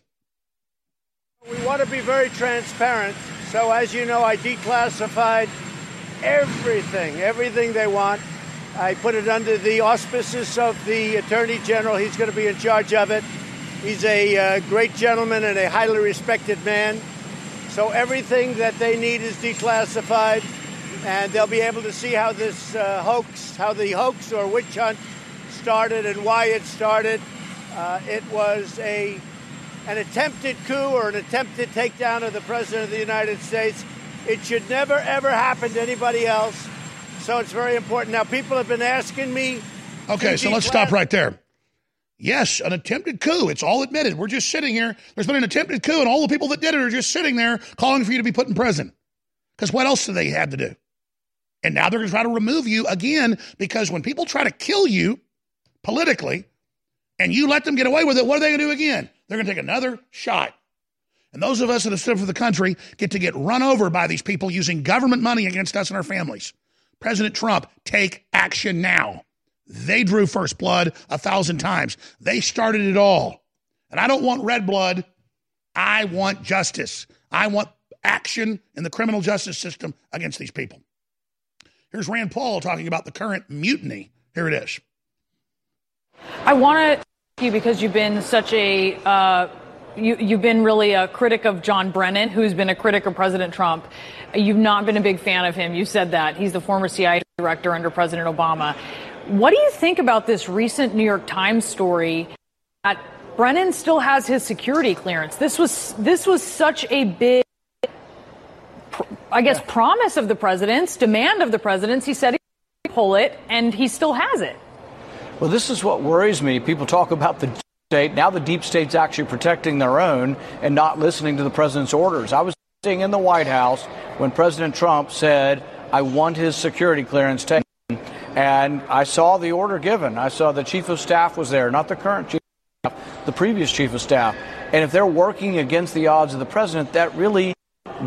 We want to be very transparent. So, as you know, I declassified everything, everything they want. I put it under the auspices of the Attorney General. He's going to be in charge of it. He's a uh, great gentleman and a highly respected man. So, everything that they need is declassified, and they'll be able to see how this uh, hoax, how the hoax or witch hunt started and why it started. Uh, it was a an attempted coup or an attempted takedown of the President of the United States. It should never, ever happen to anybody else. So it's very important. Now, people have been asking me. Okay, so let's stop right there. Yes, an attempted coup. It's all admitted. We're just sitting here. There's been an attempted coup, and all the people that did it are just sitting there calling for you to be put in prison. Because what else do they have to do? And now they're going to try to remove you again because when people try to kill you politically and you let them get away with it, what are they going to do again? They're going to take another shot. And those of us that have stood for the country get to get run over by these people using government money against us and our families. President Trump, take action now. They drew first blood a thousand times. They started it all. And I don't want red blood. I want justice. I want action in the criminal justice system against these people. Here's Rand Paul talking about the current mutiny. Here it is. I want to you because you've been such a uh, you, you've been really a critic of John Brennan, who's been a critic of President Trump. You've not been a big fan of him. You said that he's the former CIA director under President Obama. What do you think about this recent New York Times story that Brennan still has his security clearance? This was this was such a big I guess, promise of the president's, demand of the president's. He said he'd pull it, and he still has it. Well, this is what worries me. People talk about the deep state. Now the deep state's actually protecting their own and not listening to the president's orders. I was sitting in the White House when President Trump said, I want his security clearance taken. And I saw the order given. I saw the chief of staff was there, not the current chief of staff, the previous chief of staff. And if they're working against the odds of the president, that really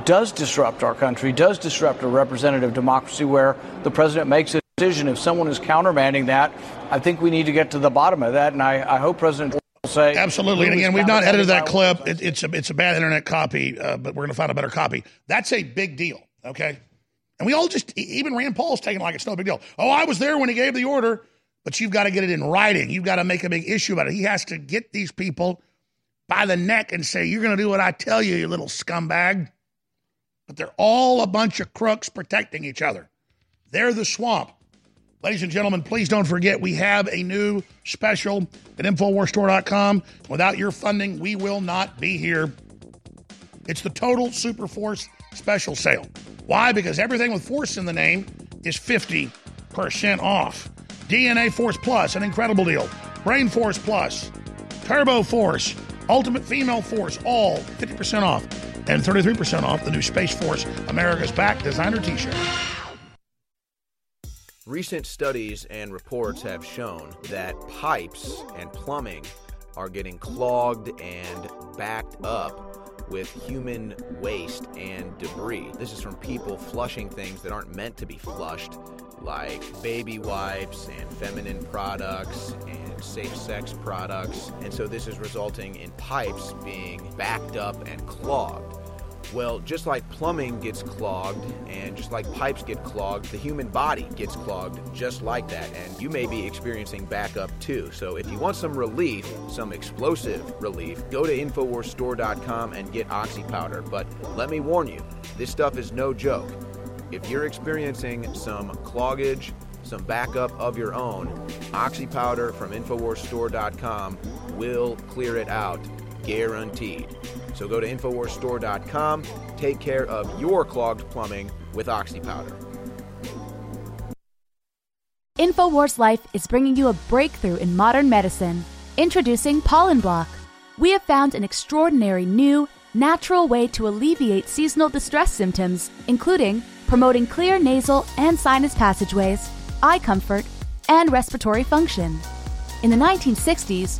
does disrupt our country, does disrupt a representative democracy where the president makes a decision. If someone is countermanding that, I think we need to get to the bottom of that. And I, I hope President will say absolutely. And again, we've not edited that clip. It, it's a it's a bad internet copy, uh, but we're going to find a better copy. That's a big deal. Okay, and we all just even Rand Paul's taking like it's no big deal. Oh, I was there when he gave the order, but you've got to get it in writing. You've got to make a big issue about it. He has to get these people by the neck and say, "You're going to do what I tell you, you little scumbag." but they're all a bunch of crooks protecting each other. They're the swamp. Ladies and gentlemen, please don't forget we have a new special at InfoWarsStore.com. Without your funding, we will not be here. It's the Total Super Force Special Sale. Why? Because everything with Force in the name is 50% off. DNA Force Plus, an incredible deal. Brain Force Plus, Turbo Force, Ultimate Female Force, all 50% off and 33% off the new Space Force America's Back designer t shirt. Recent studies and reports have shown that pipes and plumbing are getting clogged and backed up with human waste and debris. This is from people flushing things that aren't meant to be flushed, like baby wipes and feminine products and safe sex products. And so this is resulting in pipes being backed up and clogged. Well, just like plumbing gets clogged and just like pipes get clogged, the human body gets clogged just like that. And you may be experiencing backup too. So if you want some relief, some explosive relief, go to InfoWarsStore.com and get Oxy Powder. But let me warn you, this stuff is no joke. If you're experiencing some cloggage, some backup of your own, Oxy Powder from InfoWarsStore.com will clear it out, guaranteed. So go to InfoWarsStore.com. Take care of your clogged plumbing with Oxy Powder. InfoWars Life is bringing you a breakthrough in modern medicine. Introducing Pollen Block. We have found an extraordinary new, natural way to alleviate seasonal distress symptoms, including promoting clear nasal and sinus passageways, eye comfort, and respiratory function. In the 1960s,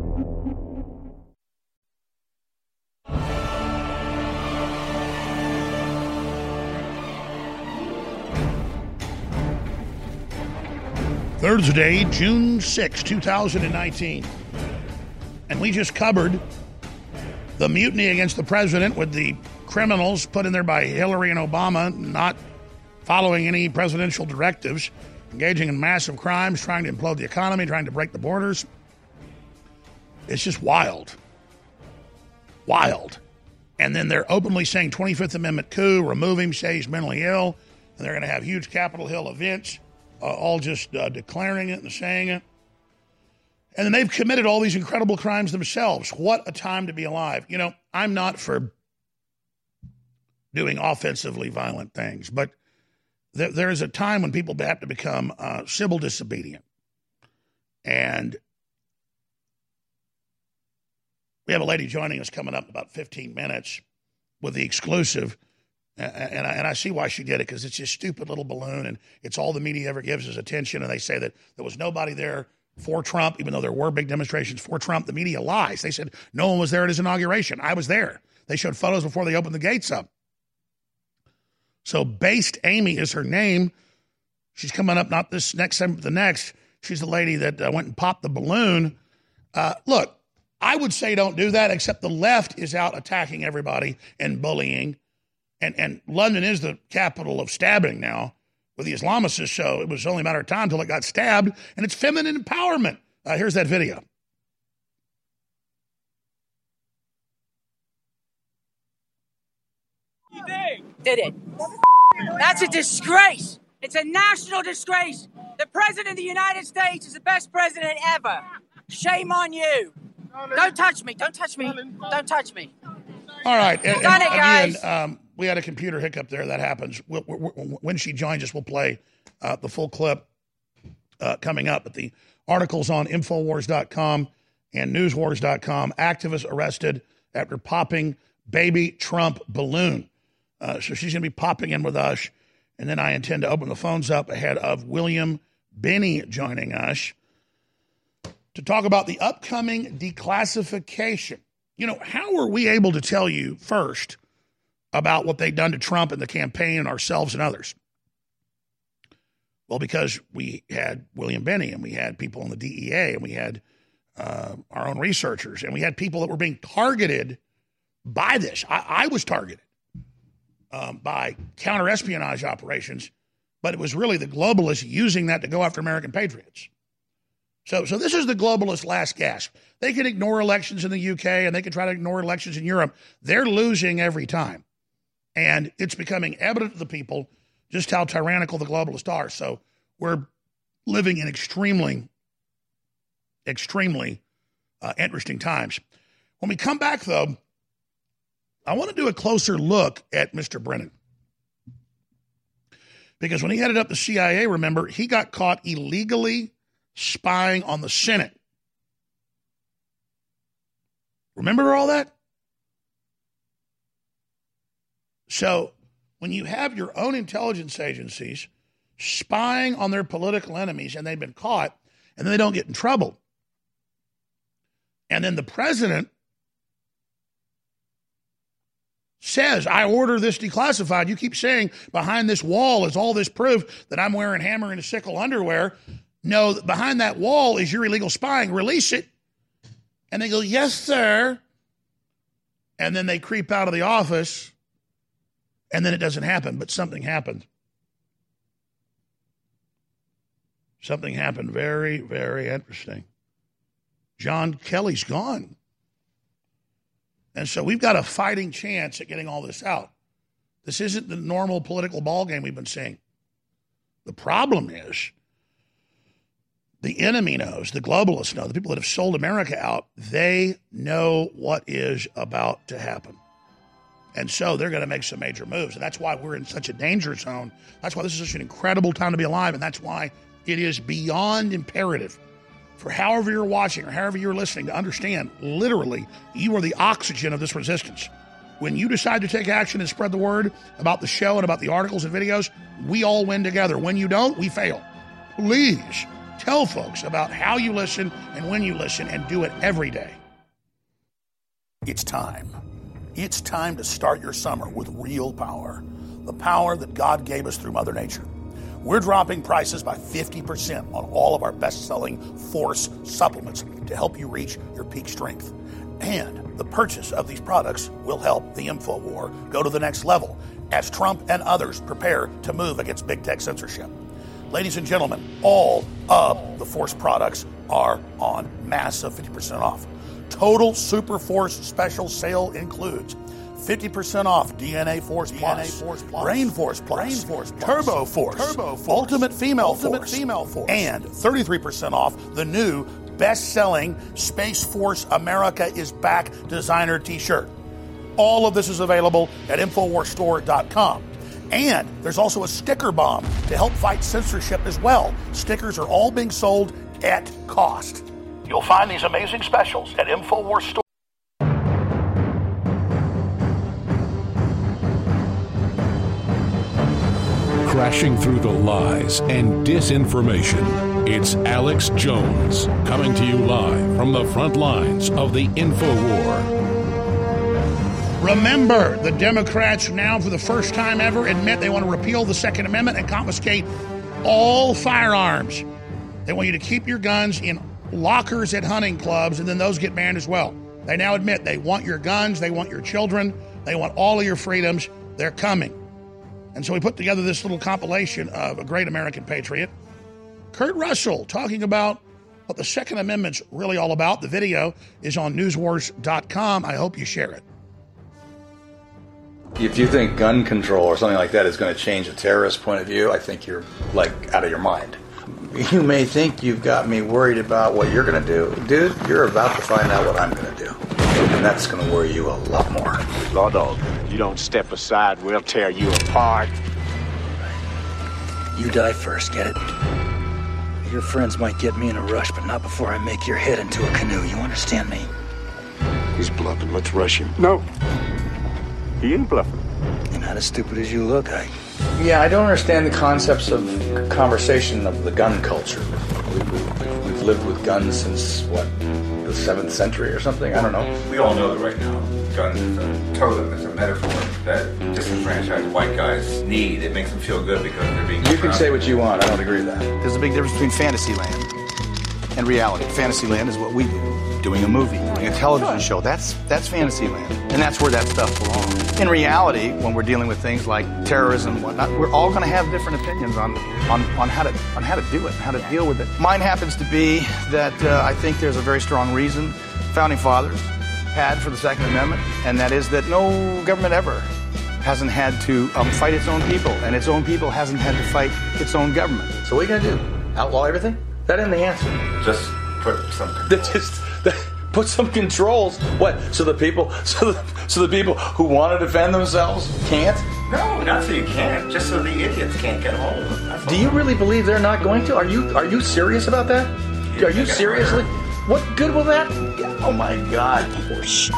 Thursday, June 6, 2019. And we just covered the mutiny against the president with the criminals put in there by Hillary and Obama not following any presidential directives, engaging in massive crimes, trying to implode the economy, trying to break the borders. It's just wild. Wild. And then they're openly saying 25th Amendment coup, remove him, say he's mentally ill, and they're going to have huge Capitol Hill events all just uh, declaring it and saying it. And then they've committed all these incredible crimes themselves. What a time to be alive. You know, I'm not for doing offensively violent things, but there, there is a time when people have to become uh, civil disobedient. And we have a lady joining us coming up in about 15 minutes with the exclusive and I, and I see why she did it because it's just stupid little balloon, and it's all the media ever gives is attention. And they say that there was nobody there for Trump, even though there were big demonstrations for Trump. The media lies. They said no one was there at his inauguration. I was there. They showed photos before they opened the gates up. So, Based Amy is her name. She's coming up not this next time, but the next. She's the lady that uh, went and popped the balloon. Uh, look, I would say don't do that, except the left is out attacking everybody and bullying and, and London is the capital of stabbing now with the Islamicists, so it was only a matter of time until it got stabbed, and it's feminine empowerment. Uh, here's that video. Did it. That's a disgrace. It's a national disgrace. The President of the United States is the best president ever. Shame on you. Don't touch me. Don't touch me. Don't touch me. All right. Done it, again, guys. um, we had a computer hiccup there. That happens. We'll, we when she joins us, we'll play uh, the full clip uh, coming up. But the articles on Infowars.com and NewsWars.com. Activists arrested after popping baby Trump balloon. Uh, so she's going to be popping in with us. And then I intend to open the phones up ahead of William Binney joining us to talk about the upcoming declassification. You know, how were we able to tell you first about what they'd done to Trump and the campaign and ourselves and others? Well, because we had William Binney and we had people in the DEA and we had uh, our own researchers and we had people that were being targeted by this. I, I was targeted um, by counter espionage operations, but it was really the globalists using that to go after American patriots. So, so this is the globalist last gasp. They can ignore elections in the UK and they can try to ignore elections in Europe. They're losing every time. And it's becoming evident to the people just how tyrannical the globalists are. So we're living in extremely, extremely uh, interesting times. When we come back, though, I want to do a closer look at Mr. Brennan. Because when he headed up the CIA, remember, he got caught illegally spying on the Senate. Remember all that? So, when you have your own intelligence agencies spying on their political enemies and they've been caught and then they don't get in trouble, and then the president says, I order this declassified. You keep saying behind this wall is all this proof that I'm wearing hammer and sickle underwear. No, behind that wall is your illegal spying. Release it. And they go, Yes, sir. And then they creep out of the office, and then it doesn't happen, but something happened. Something happened very, very interesting. John Kelly's gone. And so we've got a fighting chance at getting all this out. This isn't the normal political ball game we've been seeing. The problem is the enemy knows, the globalists know, the people that have sold America out, they know what is about to happen. And so they're going to make some major moves. And that's why we're in such a danger zone. That's why this is such an incredible time to be alive. And that's why it is beyond imperative for however you're watching or however you're listening to understand literally, you are the oxygen of this resistance. When you decide to take action and spread the word about the show and about the articles and videos, we all win together. When you don't, we fail. Please tell folks about how you listen and when you listen and do it every day. It's time. It's time to start your summer with real power the power that God gave us through Mother Nature. We're dropping prices by 50% on all of our best selling Force supplements to help you reach your peak strength. And the purchase of these products will help the info war go to the next level as Trump and others prepare to move against big tech censorship. Ladies and gentlemen, all of the Force products are on massive 50% off. Total Super Force special sale includes 50% off DNA Force Plus, DNA Force Plus, Brain Force Plus, Brain Force Plus, Turbo Force, Turbo Force, Ultimate Female Ultimate Force, Female Force, and 33% off the new best-selling Space Force America is Back designer t-shirt. All of this is available at InfoWarsStore.com. And there's also a sticker bomb to help fight censorship as well. Stickers are all being sold at cost. You'll find these amazing specials at InfoWars Store. Crashing through the lies and disinformation. It's Alex Jones coming to you live from the front lines of the info war. Remember, the Democrats now, for the first time ever, admit they want to repeal the Second Amendment and confiscate all firearms. They want you to keep your guns in lockers at hunting clubs, and then those get banned as well. They now admit they want your guns, they want your children, they want all of your freedoms. They're coming. And so we put together this little compilation of a great American patriot, Kurt Russell, talking about what the Second Amendment's really all about. The video is on newswars.com. I hope you share it. If you think gun control or something like that is going to change a terrorist point of view, I think you're like out of your mind. You may think you've got me worried about what you're going to do. Dude, you're about to find out what I'm going to do. And that's going to worry you a lot more. Law dog, you don't step aside, we'll tear you apart. You die first, get it? Your friends might get me in a rush, but not before I make your head into a canoe. You understand me? He's bluffing. Let's rush him. No. He ain't bluffing. You're not as stupid as you look, I. Yeah, I don't understand the concepts of conversation of the gun culture. We, we, we've lived with guns since, what, the 7th century or something? I don't know. We all know that right now, guns is a totem, it's a metaphor that disenfranchised white guys need. It makes them feel good because they're being. You can say what you want. I don't agree with that. There's a big difference between fantasy land and reality. Fantasy land is what we do, doing a movie, doing a television show. That's that's fantasy land, and that's where that stuff belongs. In reality, when we're dealing with things like terrorism and whatnot, we're all going to have different opinions on, on on how to on how to do it, and how to deal with it. Mine happens to be that uh, I think there's a very strong reason founding fathers had for the Second Amendment, and that is that no government ever hasn't had to um, fight its own people, and its own people hasn't had to fight its own government. So what are you going to do? Outlaw everything? That ain't the answer. Just put some. That just that, put some controls. What? So the people, so the, so the people who want to defend themselves can't. No, not so you can't. Just so the idiots can't get home. That's Do you really believe they're not going to? Are you are you serious about that? Yeah, Are you seriously? What good will that? Oh my God! Poor shit.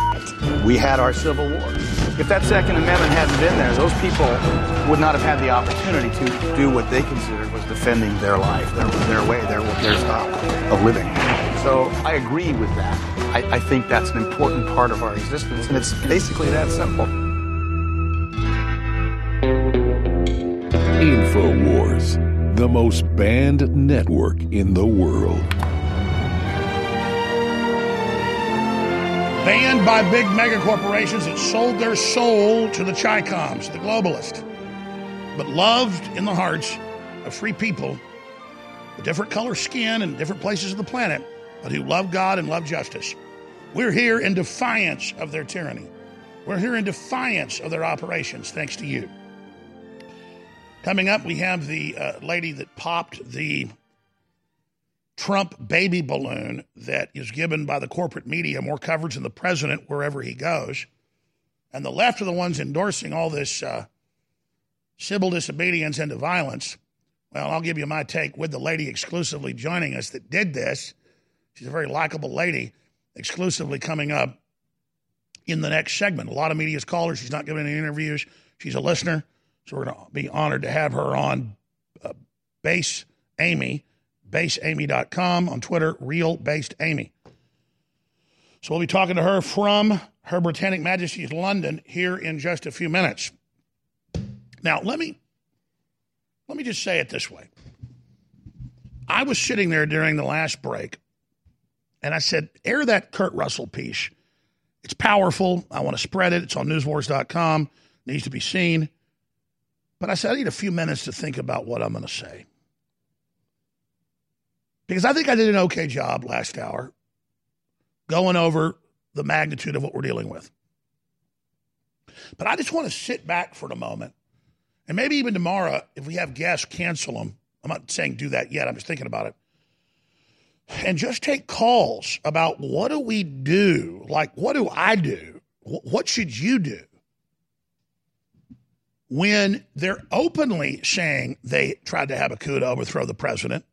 We had our Civil War. If that Second Amendment hadn't been there, those people would not have had the opportunity to do what they considered was defending their life, their, their way, their, their style of living. So I agree with that. I, I think that's an important part of our existence, and it's basically that simple. InfoWars, the most banned network in the world. Banned by big mega corporations that sold their soul to the Chicoms, the globalists, but loved in the hearts of free people with different color skin and different places of the planet, but who love God and love justice. We're here in defiance of their tyranny. We're here in defiance of their operations, thanks to you. Coming up, we have the uh, lady that popped the Trump baby balloon that is given by the corporate media more coverage than the president wherever he goes. And the left are the ones endorsing all this uh, civil disobedience into violence. Well, I'll give you my take with the lady exclusively joining us that did this. She's a very likable lady, exclusively coming up in the next segment. A lot of media's called her. She's not giving any interviews. She's a listener. So we're going to be honored to have her on uh, Based Amy, baseamy.com, on Twitter, Real Based Amy. So we'll be talking to her from Her Britannic Majesty's London here in just a few minutes. Now, let me let me just say it this way. I was sitting there during the last break and I said, air that Kurt Russell piece. It's powerful. I want to spread it. It's on newswars.com. It needs to be seen. But I said, I need a few minutes to think about what I'm going to say. Because I think I did an okay job last hour going over the magnitude of what we're dealing with. But I just want to sit back for a moment. And maybe even tomorrow, if we have guests, cancel them. I'm not saying do that yet. I'm just thinking about it and just take calls about what do we do? Like, what do I do? What should you do? When they're openly saying they tried to have a coup to overthrow the president,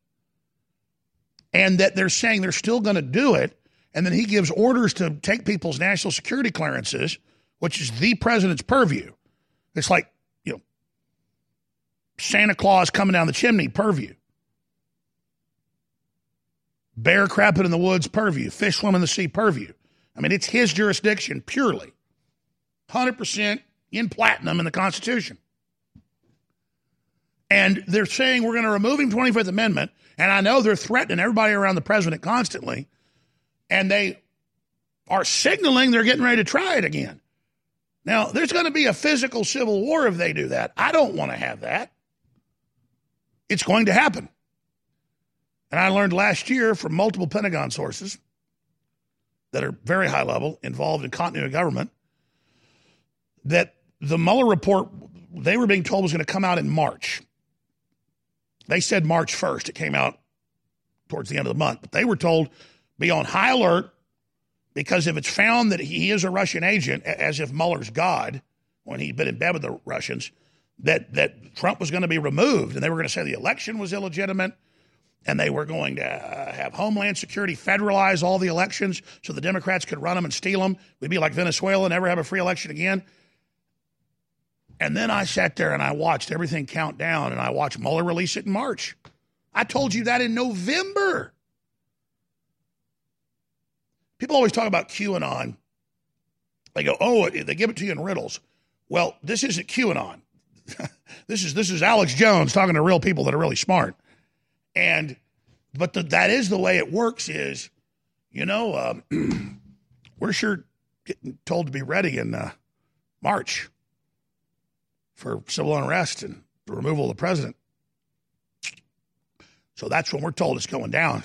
and that they're saying they're still going to do it, and then he gives orders to take people's national security clearances, which is the president's purview. It's like, you know, Santa Claus coming down the chimney purview bear crapping in the woods purview, fish swimming in the sea purview. I mean, it's his jurisdiction purely. 100% in platinum in the Constitution. And they're saying we're going to remove him 25th Amendment. And I know they're threatening everybody around the president constantly. And they are signaling they're getting ready to try it again. Now, there's going to be a physical civil war if they do that. I don't want to have that. It's going to happen. And I learned last year from multiple Pentagon sources that are very high level, involved in continuity of government, that the Mueller report they were being told was going to come out in March. They said March 1st. It came out towards the end of the month. But they were told be on high alert because if it's found that he is a Russian agent, as if Mueller's God, when he'd been in bed with the Russians, that, that Trump was going to be removed and they were going to say the election was illegitimate and they were going to uh, have Homeland Security federalize all the elections so the Democrats could run them and steal them. We'd be like Venezuela, never have a free election again. And then I sat there and I watched everything count down, and I watched Mueller release it in March. I told you that in November. People always talk about QAnon. They go, oh, they give it to you in riddles. Well, this isn't QAnon. this is this is Alex Jones talking to real people that are really smart. And but the, that is the way it works. Is you know um, we're sure getting told to be ready in uh, March for civil unrest and the removal of the president. So that's when we're told it's going down.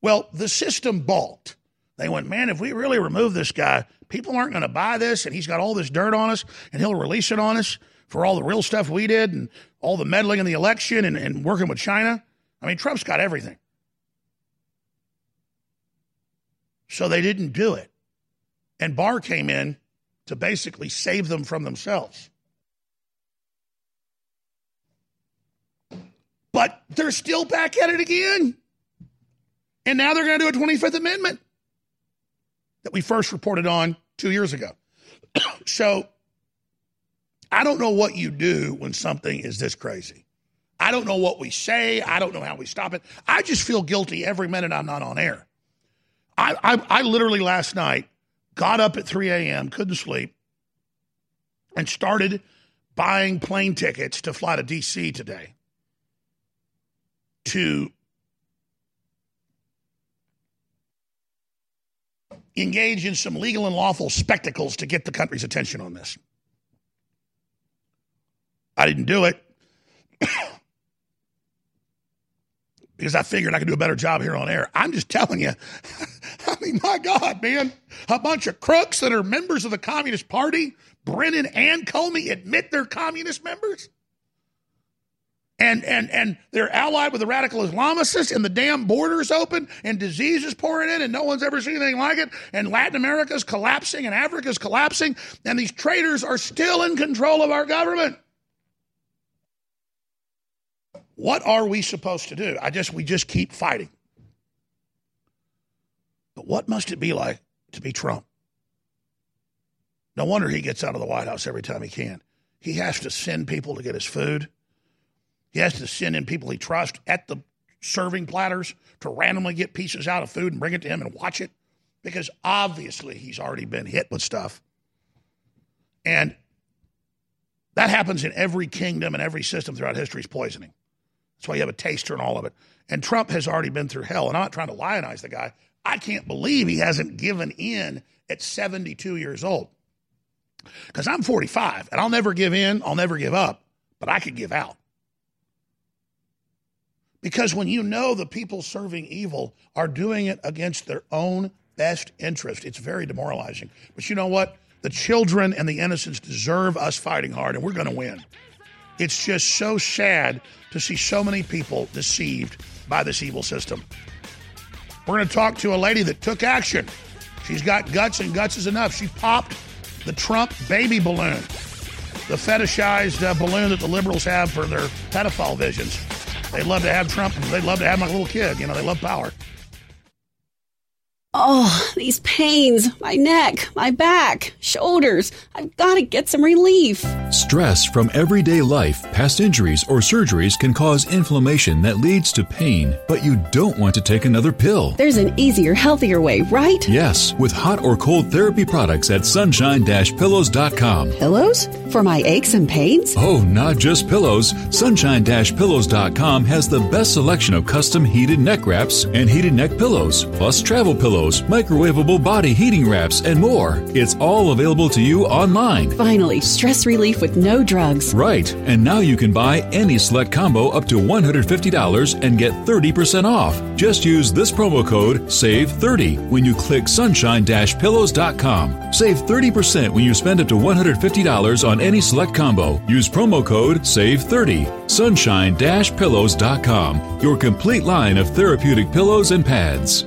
Well, the system balked. They went, man, if we really remove this guy, people aren't going to buy this, and he's got all this dirt on us, and he'll release it on us for all the real stuff we did and all the meddling in the election and, and working with China. I mean, Trump's got everything. So they didn't do it. And Barr came in to basically save them from themselves. But they're still back at it again. And now they're going to do a 25th Amendment that we first reported on two years ago. so I don't know what you do when something is this crazy. I don't know what we say. I don't know how we stop it. I just feel guilty every minute I'm not on air. I, I, I literally last night got up at 3 a.m., couldn't sleep, and started buying plane tickets to fly to D.C. today to engage in some legal and lawful spectacles to get the country's attention on this. I didn't do it because I figured I could do a better job here on air. I'm just telling you, I mean, my God, man. A bunch of crooks that are members of the Communist Party, Brennan and Comey, admit they're communist members? and and and they're allied with the radical Islamists, and the damn borders open, and diseases pouring in, and no one's ever seen anything like it, and Latin America's collapsing, and Africa's collapsing, and these traitors are still in control of our government. What are we supposed to do? I just we just keep fighting. But what must it be like to be Trump? No wonder he gets out of the White House every time he can. He has to send people to get his food. He has to send in people he trusts at the serving platters to randomly get pieces out of food and bring it to him and watch it because obviously he's already been hit with stuff. And that happens in every kingdom and every system throughout history's poisoning. That's why you have a taster and all of it. And Trump has already been through hell. And I'm not trying to lionize the guy. I can't believe he hasn't given in at 72 years old. Because I'm 45 and I'll never give in, I'll never give up, but I could give out. Because when you know the people serving evil are doing it against their own best interest, it's very demoralizing. But you know what? The children and the innocents deserve us fighting hard, and we're going to win. It's just so sad to see so many people deceived by this evil system. We're going to talk to a lady that took action. She's got guts, and guts is enough. She popped the Trump baby balloon, the fetishized uh, balloon that the liberals have for their pedophile visions. They love to have Trump. They love to have my little kid. You know, they love power. Oh, these pains, my neck, my back, shoulders. I've got to get some relief. Stress from everyday life, past injuries, or surgeries can cause inflammation that leads to pain, but you don't want to take another pill. There's an easier, healthier way, right? Yes, with hot or cold therapy products at sunshine-pillows.com. Pillows? For my aches and pains? Oh, not just pillows. Sunshine-pillows.com has the best selection of custom heated neck wraps and heated neck pillows, plus travel pillows pillows, microwavable body heating wraps, and more. It's all available to you online. Finally, stress relief with no drugs. Right. And now you can buy any select combo up to $150 and get 30% off. Just use this promo code SAVE30 when you click sunshine-pillows.com. Save 30% when you spend up to $150 on any select combo. Use promo code SAVE30. Sunshine-pillows.com. Your complete line of therapeutic pillows and pads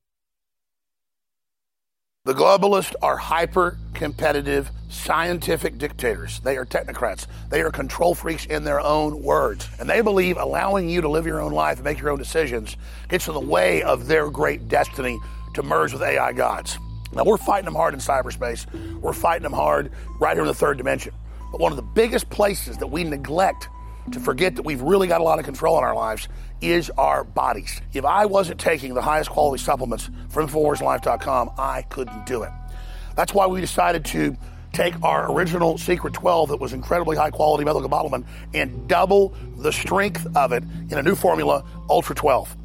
The globalists are hyper competitive scientific dictators. They are technocrats. They are control freaks in their own words. And they believe allowing you to live your own life and make your own decisions gets in the way of their great destiny to merge with AI gods. Now, we're fighting them hard in cyberspace. We're fighting them hard right here in the third dimension. But one of the biggest places that we neglect to forget that we've really got a lot of control in our lives is our bodies. If I wasn't taking the highest quality supplements from InfoWarsLife.com, I couldn't do it. That's why we decided to take our original Secret 12 that was incredibly high quality methylcobalamin and double the strength of it in a new formula, Ultra 12.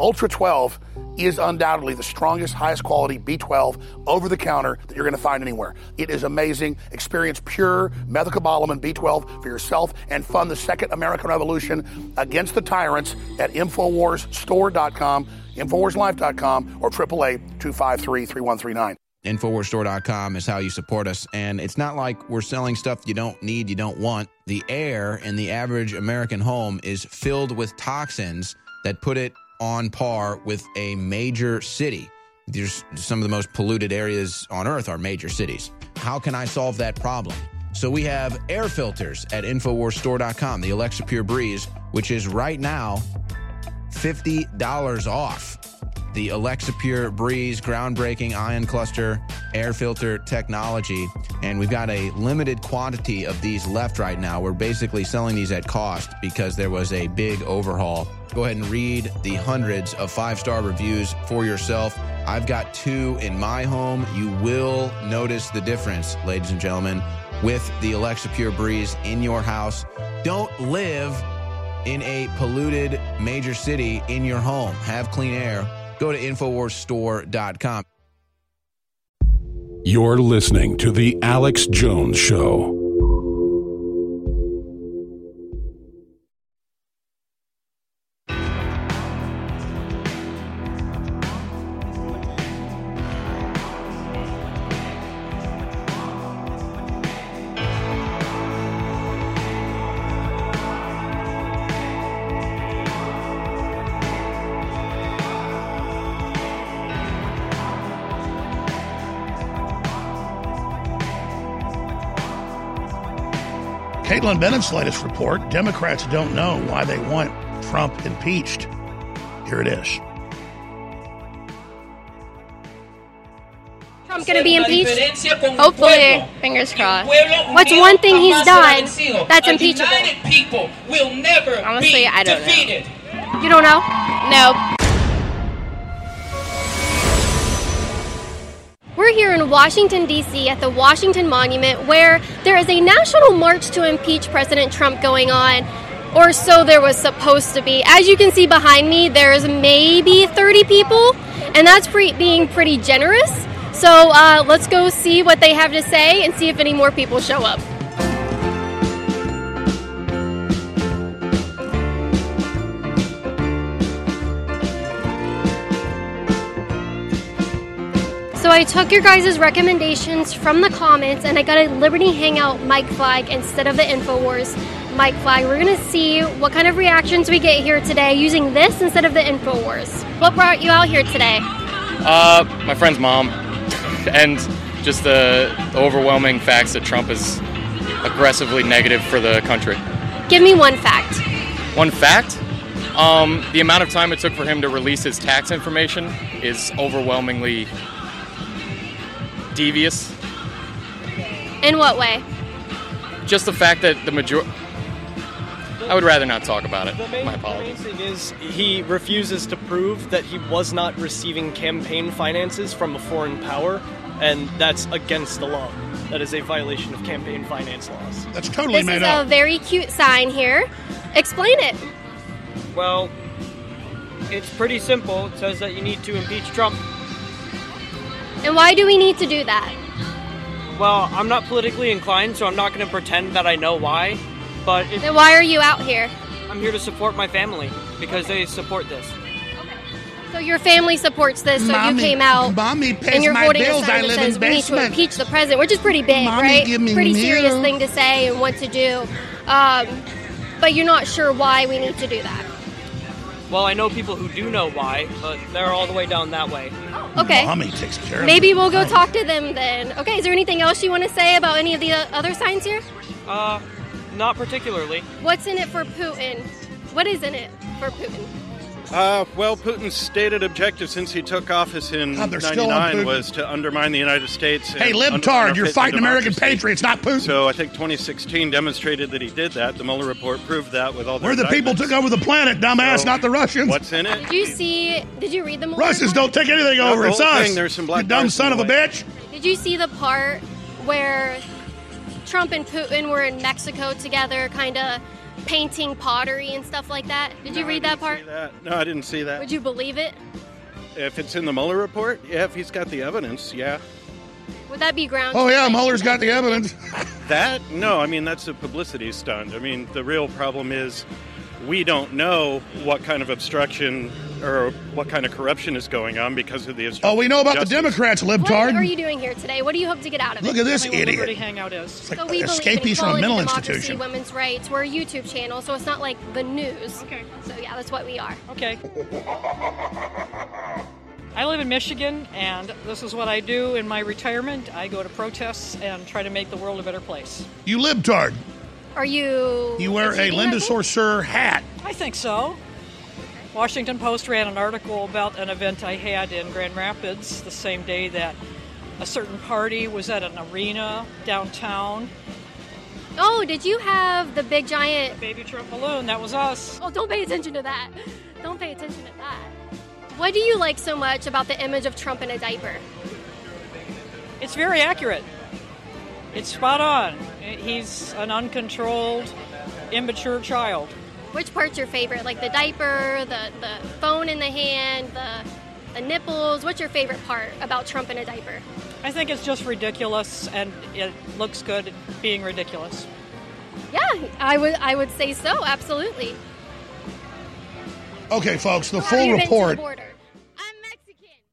Ultra 12 is undoubtedly the strongest, highest quality B12 over the counter that you're going to find anywhere. It is amazing. Experience pure methylcobalamin B12 for yourself and fund the second American Revolution against the tyrants at InfoWarsStore.com, InfoWarsLife.com, or 888 253 3139. Infowarsstore.com is how you support us. And it's not like we're selling stuff you don't need, you don't want. The air in the average American home is filled with toxins that put it on par with a major city. there's some of the most polluted areas on earth are major cities. How can I solve that problem? So we have air filters at InfoWarsStore.com, the Alexa Pure Breeze, which is right now $50 off. The Alexa Pure Breeze groundbreaking ion cluster air filter technology. And we've got a limited quantity of these left right now. We're basically selling these at cost because there was a big overhaul. Go ahead and read the hundreds of five star reviews for yourself. I've got two in my home. You will notice the difference, ladies and gentlemen, with the Alexa Pure Breeze in your house. Don't live in a polluted major city in your home. Have clean air. Go to InfoWarsStore.com. You're listening to The Alex Jones Show. Kaitlin Bennett's latest report Democrats don't know why they want Trump impeached. Here it is. Trump going to be impeached? Hopefully, fingers crossed. What's one thing he's done that's impeachable? will never Honestly, be I don't defeated. know. You don't know? No. We're here in Washington, D.C. at the Washington Monument where there is a national march to impeach President Trump going on. Or so there was supposed to be. As you can see behind me, there's maybe 30 people, and that's pre- being pretty generous. So uh, let's go see what they have to say and see if any more people show up. I took your guys' recommendations from the comments and I got a Liberty Hangout mic flag instead of the InfoWars mic flag. We're gonna see what kind of reactions we get here today using this instead of the InfoWars. What brought you out here today? Uh, my friend's mom, and just the overwhelming facts that Trump is aggressively negative for the country. Give me one fact. One fact: um, the amount of time it took for him to release his tax information is overwhelmingly devious. In what way? Just the fact that the major. I would rather not talk about it. The main, My the main apologies. thing is he refuses to prove that he was not receiving campaign finances from a foreign power, and that's against the law. That is a violation of campaign finance laws. That's totally this is a very cute sign here. Explain it. Well, it's pretty simple. It says that you need to impeach Trump. And why do we need to do that? Well, I'm not politically inclined, so I'm not going to pretend that I know why. But it, Then why are you out here? I'm here to support my family because they support this. So your family supports this, so Mommy- you came out Mommy pays and you're my holding bills. a sign I that live in says we need to impeach the president, which is pretty big, Mommy right? give me pretty serious thing to say and what to do. Um, but you're not sure why we need to do that. Well, I know people who do know why, but they're all the way down that way. Okay. Mommy takes care Maybe of we'll go talk to them then. Okay, is there anything else you want to say about any of the uh, other signs here? Uh, not particularly. What's in it for Putin? What is in it for Putin? Uh, well, Putin's stated objective since he took office in God, they're still on '99 Putin. was to undermine the United States. Hey, and libtard, you're underfit fighting American democracy. patriots, not Putin. So I think 2016 demonstrated that he did that. The Mueller report proved that with all the We're the people indictments. took over the planet, dumbass, So, not the Russians. What's in it? Did you see? Did you read the Mueller Russians report? don't take anything No, over. the It's whole us. thing, there's some black you dumb bars son of the a way. bitch. Did you see the part where Trump and Putin were in Mexico together, kind of painting pottery and stuff like that? Did you No, I read that didn't part? see that. No, I didn't see that. Would you believe it? If it's in the Mueller report, yeah. If he's got the evidence, yeah. Would that be ground? Oh, yeah, Mueller's got the evidence. That no, I mean that's a publicity stunt. I mean the real problem is we don't know what kind of obstruction or what kind of corruption is going on because of the. Oh, we know about the Democrats, libtard. What are you doing here today? What do you hope to get out of it? Look at this Tell me what idiot. Hangout is. It's like So we believe in escapees from a equality, mental democracy, institution. women's rights. We're a YouTube channel, so it's not like the news. Okay. So yeah, that's what we are. Okay. I live in Michigan, and this is what I do in my retirement. I go to protests and try to make the world a better place. You libtard. Are you? You wear a achieving Linda that goal? Sarsour hat. I think so. Washington Post ran an article about an event I had in Grand Rapids the same day that a certain party was at an arena downtown. Oh, did you have the big giant baby Trump balloon? That was us. Oh, don't pay attention to that. Don't pay attention to that. What do you like so much about the image of Trump in a diaper? It's very accurate. It's spot on. He's an uncontrolled, immature child. Which part's your favorite? Like the diaper, the, the phone in the hand, the the nipples. What's your favorite part about Trump in a diaper? I think it's just ridiculous, and it looks good being ridiculous. Yeah, I would I would say so. Absolutely. Okay, folks, the Have full you been to the report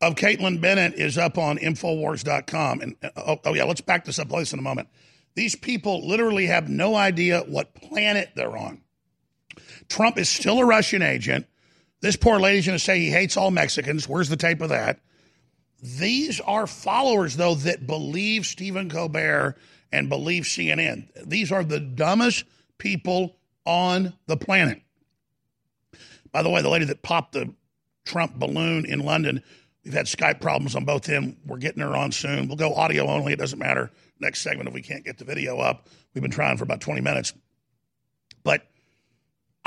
of Kaitlin Bennett is up on Infowars.com. And uh, oh, oh, yeah, let's back this up place in a moment. These people literally have no idea what planet they're on. Trump is still a Russian agent. This poor lady's going to say he hates all Mexicans. Where's the tape of that? These are followers, though, that believe Stephen Colbert and believe CNN. These are the dumbest people on the planet. By the way, the lady that popped the Trump balloon in London, we've had Skype problems on both them. We're getting her on soon. We'll go audio only. It doesn't matter. Next segment, if we can't get the video up, we've been trying for about 20 minutes. But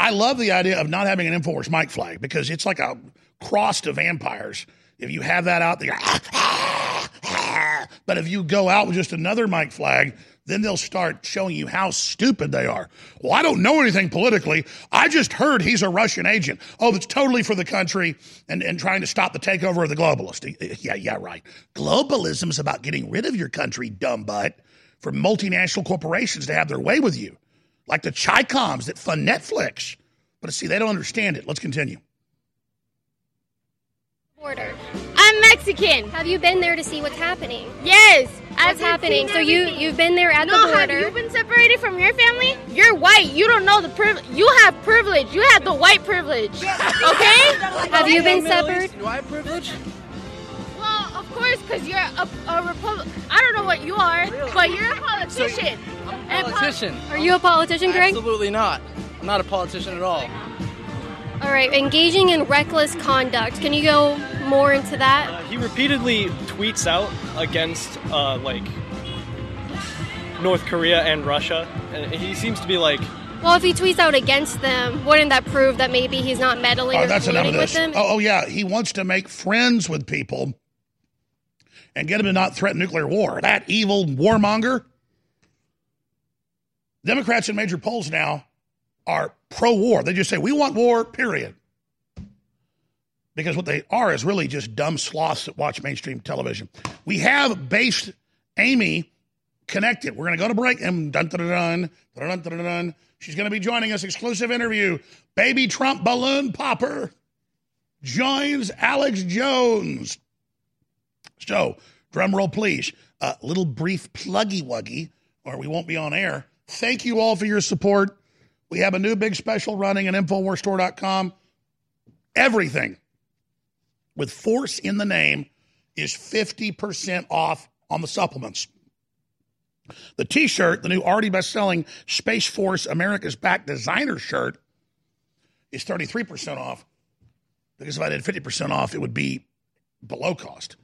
I love the idea of not having an Infowars mic flag because it's like a cross to vampires. If you have that out there, but if you go out with just another mic flag, then they'll start showing you how stupid they are. Well, I don't know anything politically. I just heard he's a Russian agent. Oh, that's totally for the country and, and trying to stop the takeover of the globalist. Yeah, yeah, right. Globalism is about getting rid of your country, dumb butt, for multinational corporations to have their way with you, like the Chicoms that fund Netflix. But see, they don't understand it. Let's continue. Border. I'm Mexican. Have you been there to see what's happening? Yes. What's happening? So you you've been there at no, the border. have you been separated from your family? You're white. You don't know the privilege. You have privilege. You have the white privilege. Okay? Have you been separated? Do I have privilege? Well, of course, because you're a, a Republic. I don't know what you are, but you're a politician. And pol- Politician. Are you a politician, Greg? Absolutely not. I'm not a politician at all. All right, engaging in reckless conduct. Can you go more into that? Uh, he repeatedly tweets out against uh, like North Korea and Russia, and he seems to be like, Well, if he tweets out against them, wouldn't that prove that maybe he's not meddling Oh, or that's enough of colluding with this. them? Oh, oh, yeah. He wants to make friends with people and get them to not threaten nuclear war. That evil warmonger. Democrats in major polls now are pro war. They just say, we want war, period. Because what they are is really just dumb sloths that watch mainstream television. We have based Amy connected. We're going to go to break and dun dun dun dun dun dun. She's going to be joining us. Exclusive interview. Baby Trump balloon popper joins Alex Jones. So, drum roll, please. A little brief pluggy wuggy, or we won't be on air. Thank you all for your support. We have a new big special running at InfoWarsStore.com. Everything with force in the name is 50% off on the supplements. The t shirt, the new already best selling Space Force America's Back designer shirt, is 33% off. Because if I did 50% off, it would be below cost.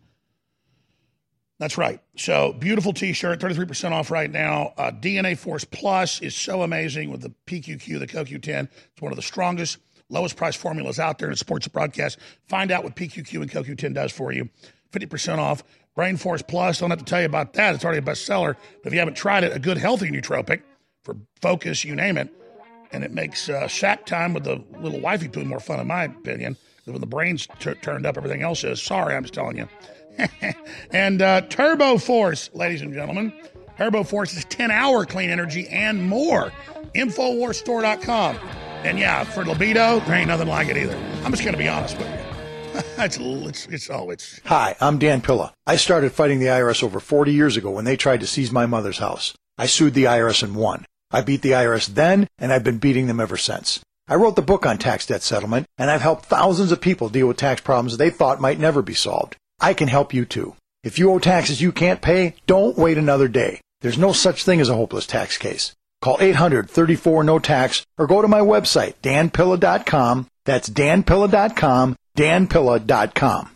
That's right. So beautiful T-shirt, thirty three percent off right now. Uh, DNA Force Plus is so amazing with the PQQ, the CoQ10. It's one of the strongest, lowest price formulas out there and it supports the broadcast. Find out what PQQ and CoQ10 does for you. Fifty percent off. Brain Force Plus. Don't have to tell you about that. It's already a bestseller. But if you haven't tried it, a good healthy nootropic for focus, you name it, and it makes uh, shack time with the little wifey poo more fun, in my opinion. When the brain's t- turned up, everything else is. Sorry, I'm just telling you. and uh, Turbo Force, ladies and gentlemen. Turbo Force is 10 hour clean energy and more. Infowarsstore.com. And yeah, for libido, there ain't nothing like it either. I'm just going to be honest with you. it's, it's, it's, oh, it's. Hi, I'm Dan Pilla. I started fighting the IRS over 40 years ago when they tried to seize my mother's house. I sued the IRS and won. I beat the IRS then, and I've been beating them ever since. I wrote the book on tax debt settlement, and I've helped thousands of people deal with tax problems they thought might never be solved. I can help you too. If you owe taxes you can't pay, don't wait another day. There's no such thing as a hopeless tax case. Call 800-34-NO-TAX or go to my website, danpilla.com. That's danpilla.com, danpilla.com.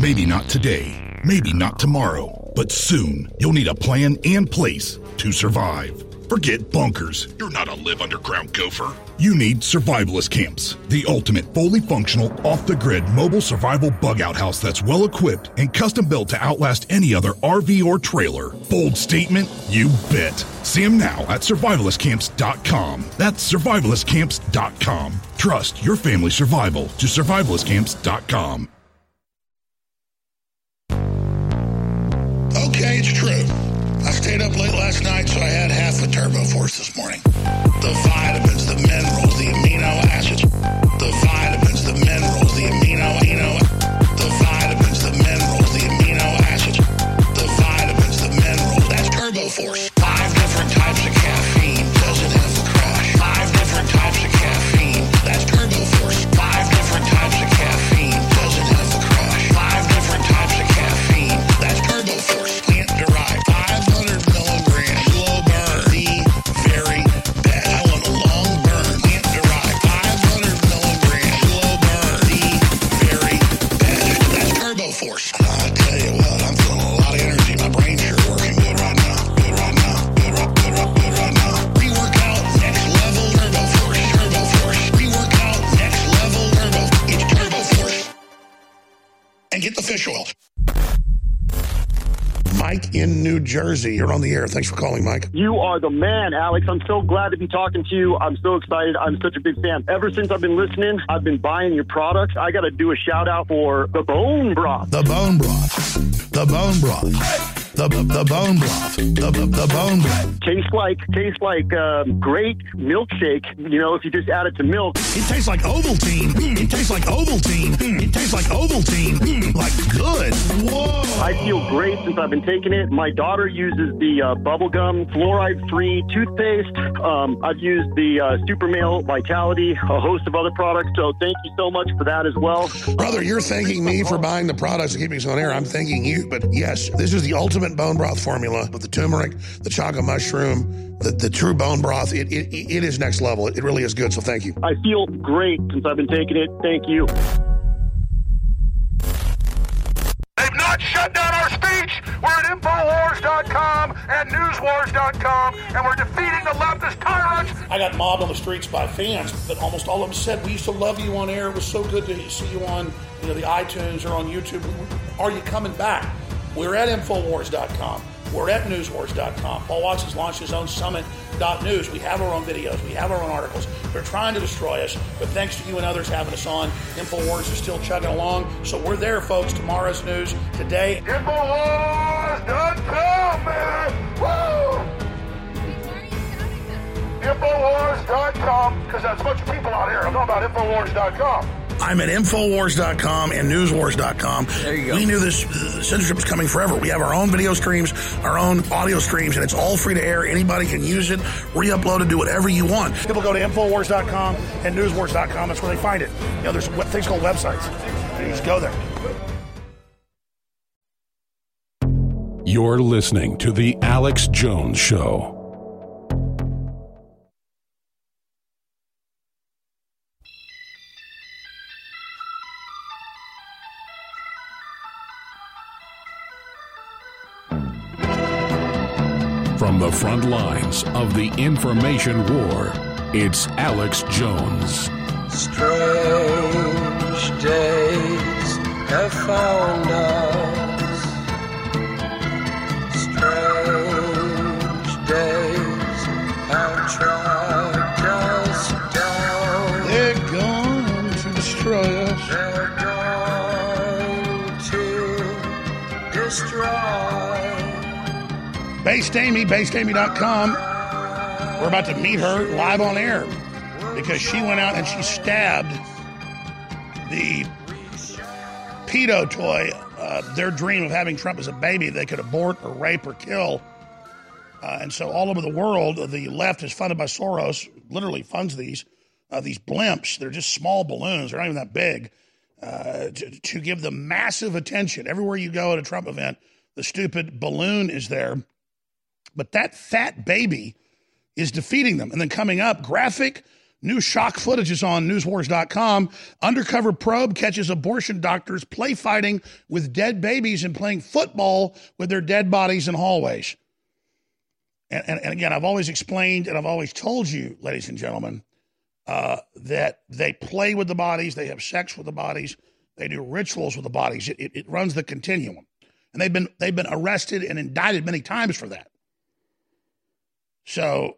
Maybe not today, maybe not tomorrow, but soon you'll need a plan and place to survive. Forget bunkers. You're not a live underground gopher. You need survivalist camps, the ultimate fully functional, off the grid mobile survival bug out house that's well equipped and custom built to outlast any other RV or trailer. Bold statement? You bet. See them now at survivalistcamps.com. That's survivalistcamps.com. Trust your family survival to survivalistcamps.com. Okay, it's true. I stayed up late last night, so I had half the Turbo Force this morning. The vitamins, the minerals, the amino Jersey. You're on the air. Thanks for calling, Mike. You are the man, Alex. I'm so glad to be talking to you. I'm so excited. I'm such a big fan. Ever since I've been listening, I've been buying your products. I got to do a shout out for the bone broth. The bone broth. The bone broth. The, the, the bone broth. The, the, the bone broth. Tastes like tastes like um, great milkshake. You know, if you just add it to milk. It tastes like Ovaltine. Mm, It tastes like Ovaltine. Mm, It tastes like Ovaltine. Mm, Like good. Whoa. I feel great since I've been taking it. My daughter uses the uh, bubblegum fluoride-free toothpaste. Um, I've used the uh, Super Male Vitality, a host of other products. So thank you so much for that as well. Brother, you're thanking me for buying the products and keeping us on air. I'm thanking you. But yes, this is the ultimate bone broth formula with the turmeric, the chaga mushroom, the, the true bone broth. It, it, it is next level. It really is good. So thank you. I feel great since I've been taking it. Thank you. They've not shut down our speech. We're at Infowars.com and Newswars.com, and we're defeating the leftist tyrants. I got mobbed on the streets by fans, but almost all of them said, "We used to love you on air. It was so good to see you on, you know, the iTunes or on YouTube. Are you coming back?" We're at Infowars.com. We're at Newswars.com. Paul Watson's launched his own Summit.news. We have our own videos. We have our own articles. They're trying to destroy us, but thanks to you and others having us on, Infowars is still chugging along. So we're there, folks. Tomorrow's news today. Infowars.com, man. Woo! Infowars.com, because there's a bunch of people out here. I'm talking about Infowars.com. I'm at Infowars.com and Newswars.com. There you go. We knew this uh, censorship was coming forever. We have our own video streams, our own audio streams, and it's all free to air. Anybody can use it, re-upload it, do whatever you want. People go to Infowars.com and Newswars.com. That's where they find it. You know, there's what- things called websites. You just go there. You're listening to The Alex Jones Show. Front of the information war, it's Alex Jones. Strange days have found us. Strange days have tracked us down. They're going to destroy Based Amy, basedamy.com. We're about to meet her live on air because she went out and she stabbed the pedo toy, uh, their dream of having Trump as a baby they could abort or rape or kill. Uh, and so all over the world, the left is funded by Soros, literally funds these, uh, these blimps. They're just small balloons. They're not even that big. Uh, to, to give them massive attention. Everywhere you go at a Trump event, the stupid balloon is there. But that fat baby is defeating them. And then coming up, graphic new shock footage is on newswars.com. Undercover probe catches abortion doctors play fighting with dead babies and playing football with their dead bodies in hallways. And, and, and again, I've always explained and I've always told you, ladies and gentlemen, uh, that they play with the bodies, they have sex with the bodies, they do rituals with the bodies. It, it, it runs the continuum, and they've been they've been arrested and indicted many times for that. So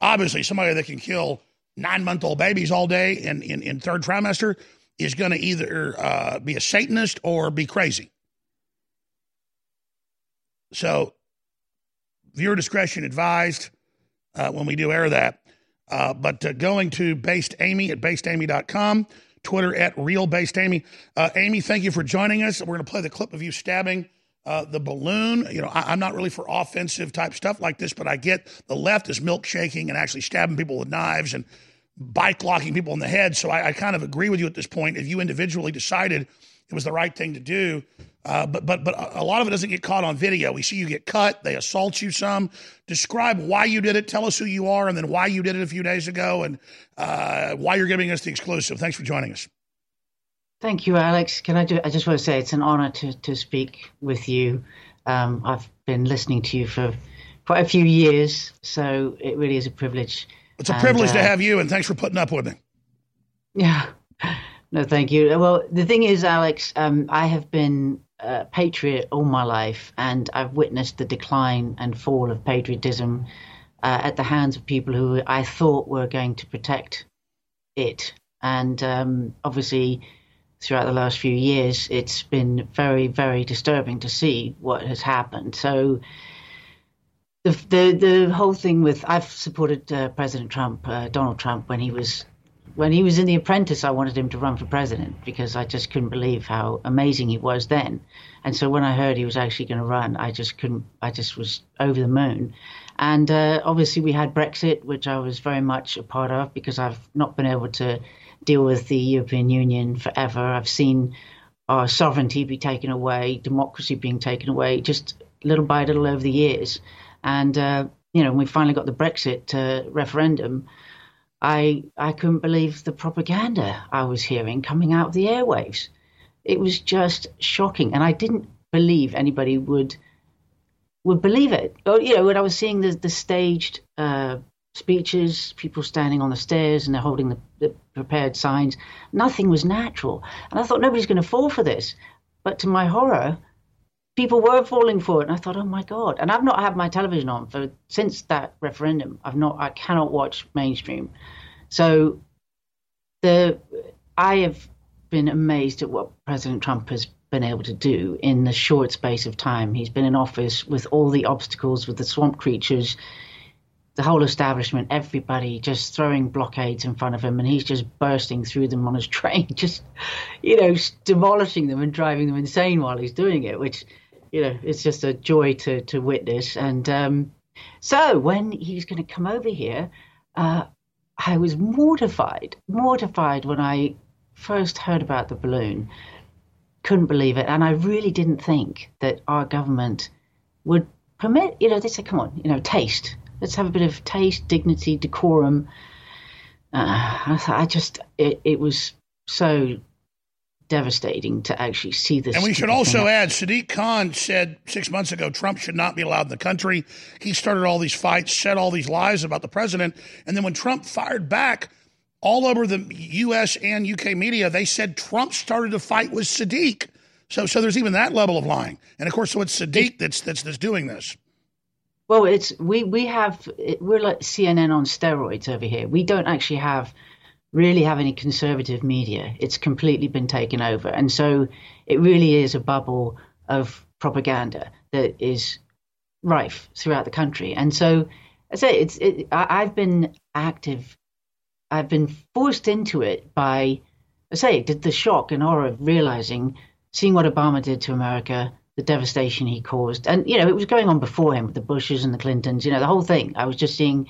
obviously, somebody that can kill nine month old babies all day in, in, in third trimester is going to either uh, be a Satanist or be crazy. So, viewer discretion advised uh, when we do air that. Uh, but uh, going to Based Amy at basedamy.com, Twitter at Real Based Uh, Amy, thank you for joining us. We're going to play the clip of you stabbing uh, the balloon. You know, I, am not really for offensive type stuff like this, but I get the left is milkshaking and actually stabbing people with knives and bike locking people in the head. So I, I kind of agree with you at this point. If you individually decided it was the right thing to do, uh, but but but a lot of it doesn't get caught on video. We see you get cut. They assault you some. Describe why you did it. Tell us who you are, and then why you did it a few days ago, and uh, why you're giving us the exclusive. Thanks for joining us. Thank you, Alex. Can I do? I just want to say it's an honor to to speak with you. Um, I've been listening to you for quite a few years, so it really is a privilege. It's a and, privilege uh, to have you, and thanks for putting up with me. Yeah. No, thank you. Well, the thing is, Alex, um, I have been a patriot all my life, and I've witnessed the decline and fall of patriotism uh, at the hands of people who I thought were going to protect it. And um, obviously, throughout the last few years, it's been very, very disturbing to see what has happened. So, the the, the whole thing with I've supported uh, President Trump, uh, Donald Trump, when he was when he was in The Apprentice, I wanted him to run for president because I just couldn't believe how amazing he was then. And so when I heard he was actually going to run, I just couldn't. I just was over the moon. And uh, obviously, we had Brexit, which I was very much a part of because I've not been able to deal with the European Union forever. I've seen our sovereignty be taken away, democracy being taken away, just little by little over the years. And uh, you know, when we finally got the Brexit uh, referendum I I couldn't believe the propaganda I was hearing coming out of the airwaves. It was just shocking, and I didn't believe anybody would would believe it. Oh, you know, when I was seeing the the staged uh, speeches, people standing on the stairs and they're holding the, the prepared signs, nothing was natural, and I thought nobody's going to fall for this. But to my horror, people were falling for it, and I thought, oh my god! And I've not had my television on for since that referendum. I've not, I cannot watch mainstream. So the I have been amazed at what President Trump has been able to do in the short space of time he's been in office with all the obstacles with the swamp creatures the whole establishment everybody just throwing blockades in front of him and he's just bursting through them on his train just you know demolishing them and driving them insane while he's doing it which you know, it's just a joy to to witness. And um, so when he was going to come over here, uh, I was mortified, mortified when I first heard about the balloon. Couldn't believe it, and I really didn't think that our government would permit. You know, they said, "Come on, you know, taste. Let's have a bit of taste, dignity, decorum." Uh, I, I just, it, it was so devastating to actually see this. And we should also add Sadiq Khan said six months ago Trump should not be allowed in the country. He started all these fights, said all these lies about the president. And then when Trump fired back, all over the U.S. and UK media, they said Trump started a fight with Sadiq. So, so there's even that level of lying. And of course, so it's Sadiq that's that's, that's doing this. Well, it's we we have we're like CNN on steroids over here. We don't actually have really have any conservative media. It's completely been taken over. And so it really is a bubble of propaganda that is rife throughout the country. And so I say it's it, I, have been active. I've been forced into it by I say the shock and horror of realizing seeing what Obama did to America, the devastation he caused. And you know, it was going on before him with the Bushes and the Clintons, you know, the whole thing. I was just seeing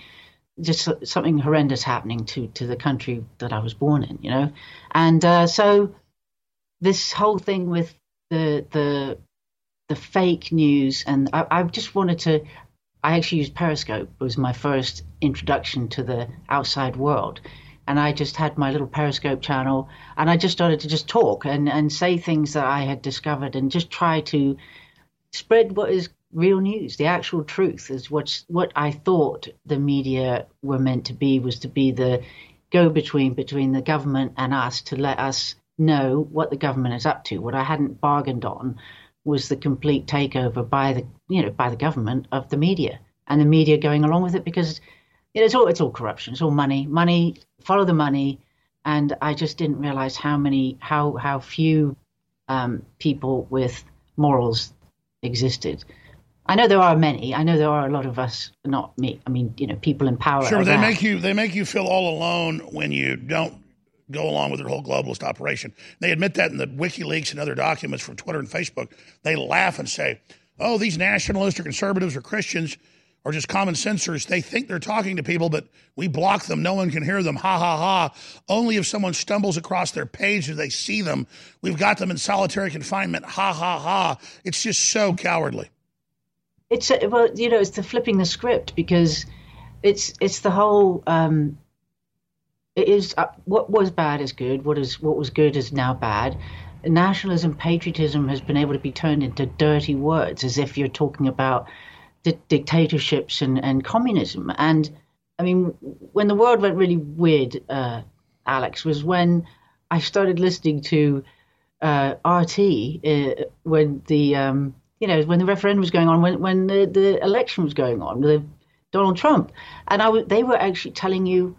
just something horrendous happening to to the country that I was born in, you know, and uh, so this whole thing with the the the fake news, and I, I just wanted to. I actually used Periscope. Was my first introduction to the outside world, and I just had my little Periscope channel, and I just started to just talk and and say things that I had discovered, and just try to spread what is real news. The actual truth is what's what I thought the media were meant to be was to be the go between between the government and us to let us know what the government is up to. What I hadn't bargained on was the complete takeover by the you know by the government of the media and the media going along with it because it's all it's all corruption. It's all money, money. Follow the money. And I just didn't realize how many how how few um, people with morals existed. I know there are many. I know there are a lot of us, not me. I mean, you know, people in power. Sure, they make you they make you feel all alone when you don't go along with their whole globalist operation. They admit that in the WikiLeaks and other documents from Twitter and Facebook. They laugh and say, "Oh, these nationalists or conservatives or Christians or just common sensors. They think they're talking to people, but we block them. No one can hear them. Ha ha ha. Only if someone stumbles across their page do they see them. We've got them in solitary confinement. Ha ha ha. It's just so cowardly. It's a, well, you know, it's the flipping the script because it's it's the whole. Um, it is uh, what was bad is good. What is what was good is now bad. Nationalism, patriotism has been able to be turned into dirty words, as if you're talking about di- dictatorships and, and communism. And I mean, when the world went really weird, uh, Alex, was when I started listening to uh, RT uh, when the um, you know when the referendum was going on, when when the, the election was going on, with Donald Trump, and I w- they were actually telling you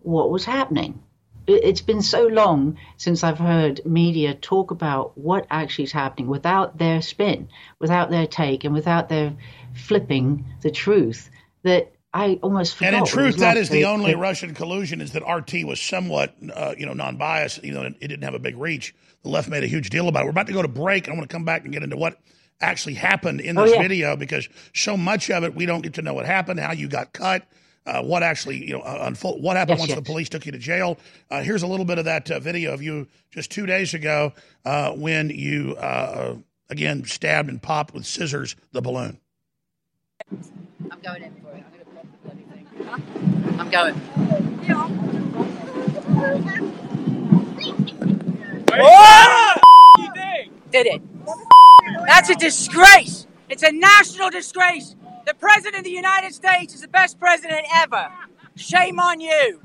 what was happening. It, it's been so long since I've heard media talk about what actually is happening without their spin, without their take, and without their flipping the truth that I almost forgot. And in truth, that is the to- only Russian collusion is that RT was somewhat, uh, you know, non-biased. You know, it didn't have a big reach. The left made a huge deal about it. We're about to go to break, I want to come back and get into what actually happened in Oh, this yeah. video because so much of it we don't get to know what happened, how you got cut. Uh, what actually, you know, uh, unfold, what happened Yes, once yes. the police took you to jail? Uh, here's a little bit of that uh, video of you just two days ago uh, when you uh, again stabbed and popped with scissors the balloon. I'm going in for it. I'm gonna pop the bloody thing. I'm going. What? Did it? That's a disgrace. It's a national disgrace. The president of the United States is the best president ever. Shame on you.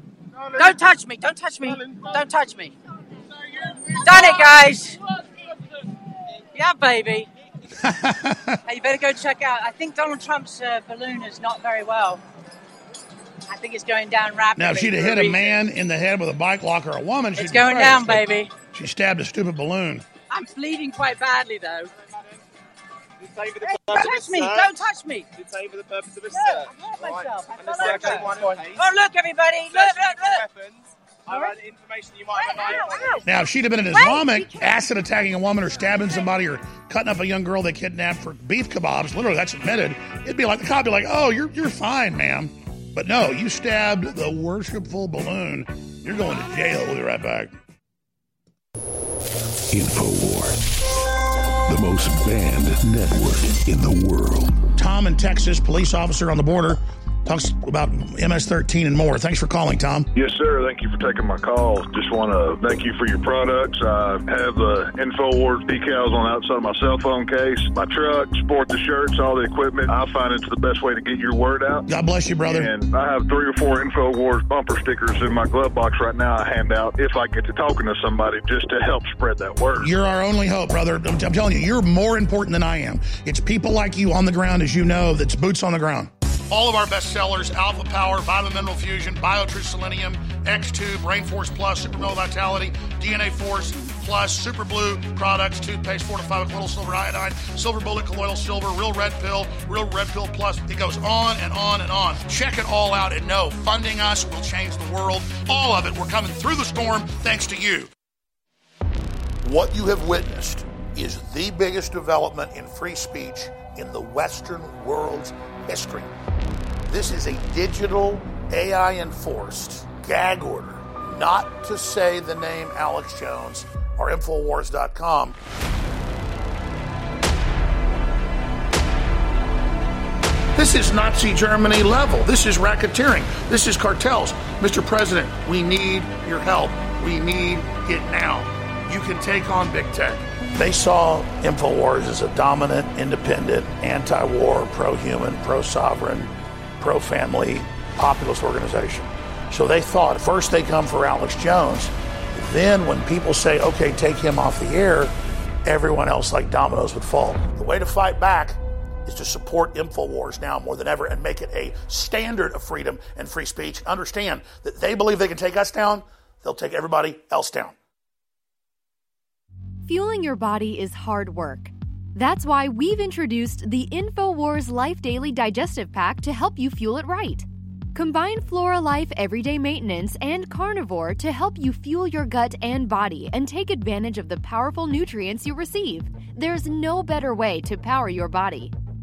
Don't touch me. Don't touch me. Don't touch me. Done it, guys. Yeah, baby. hey, you better go check out. I think Donald Trump's uh, balloon is not very well. I think it's going down rapidly. Now, if she'd have hit a man in the head with a bike lock or a woman, she'd It's going down, baby. She stabbed a stupid balloon. I'm bleeding quite badly, though. Detain for the Hey, purpose don't touch me! Don't touch me! Detain for the purpose of a No, search. I hurt myself. I And fell the search over. one of. Oh, look, everybody! Look, look, look! Weapons. I read information you might have. Now, if she'd have been an Islamic, acid attacking a woman or stabbing somebody or cutting up a young girl they kidnapped for beef kebabs, literally, that's admitted, it'd be like the cop would be like, oh, you're, you're fine, ma'am. But no, you stabbed the worshipful balloon. You're going to jail. We'll be right back. InfoWars, the most banned network in the world. Tom in Texas, police officer on the border, talks about MS 13 and more. Thanks for calling, Tom. Yes, sir. Thank you for taking my call. Just want to thank you for your products. I have the InfoWars decals on the outside of my cell phone case, my truck, sport the shirts, all the equipment. I find it's the best way to get your word out. God bless you, brother. And I have three or four InfoWars bumper stickers in my glove box right now. I hand out if I get to talking to somebody just to help spread that word. You're our only hope, brother. I'm, I'm telling you, you're more important than I am. It's people like you on the ground, as you know, that's boots on the ground. All of our best sellers Alpha Power, Vitamin Mineral Fusion, BioTrue Selenium, X2, Brain Force Plus, Super Male Vitality, DNA Force Plus, Super Blue products, toothpaste fortified with little silver iodine, Silver Bullet Colloidal Silver, Real Red Pill, Real Red Pill Plus. It goes on and on and on. Check it all out and know funding us will change the world. All of it. We're coming through the storm thanks to you. What you have witnessed is the biggest development in free speech in the Western world's history. This is a digital AI enforced gag order not to say the name Alex Jones or Infowars.com. This is Nazi Germany level. This is racketeering. This is cartels. Mr. President, we need your help. We need it now. You can take on big tech. They saw InfoWars as a dominant, independent, anti war, pro human, pro sovereign, pro family, populist organization. So they thought first they come for Alex Jones. Then, when people say, okay, take him off the air, everyone else, like dominoes, would fall. The way to fight back is to support InfoWars now more than ever and make it a standard of freedom and free speech. Understand that they believe they can take us down, they'll take everybody else down. Fueling your body is hard work. That's why we've introduced the InfoWars Life Daily Digestive Pack to help you fuel it right. Combine Flora Life Everyday Maintenance and Carnivore to help you fuel your gut and body and take advantage of the powerful nutrients you receive. There's no better way to power your body.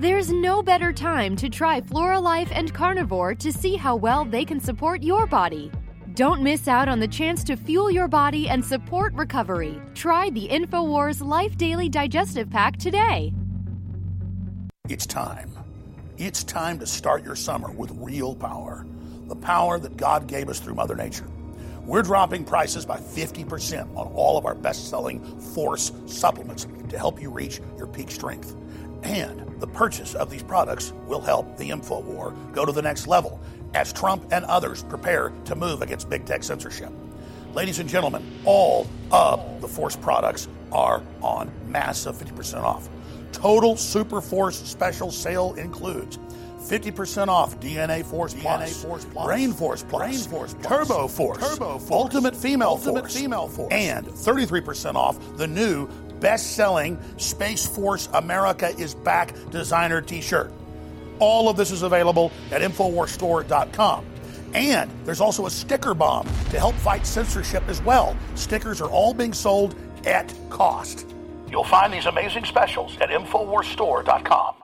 There's no better time to try Floralife and Carnivore to see how well they can support your body. Don't miss out on the chance to fuel your body and support recovery. Try the InfoWars Life Daily Digestive Pack today. It's time. It's time to start your summer with real power. The power that God gave us through Mother Nature. We're dropping prices by 50% on all of our best selling Force supplements to help you reach your peak strength. And the purchase of these products will help the info war go to the next level as Trump and others prepare to move against big tech censorship. Ladies and gentlemen, all of the Force products are on massive 50% off. Total Super Force special sale includes 50% off DNA Force Plus, Force Plus, Brain Force Plus, Brain Force Plus, Turbo Force, Turbo Force, Ultimate Female Ultimate Force, Female Force, and 33% off the new best-selling Space Force America is Back designer t-shirt. All of this is available at InfoWarsStore.com. And there's also a sticker bomb to help fight censorship as well. Stickers are all being sold at cost. You'll find these amazing specials at InfoWarsStore.com.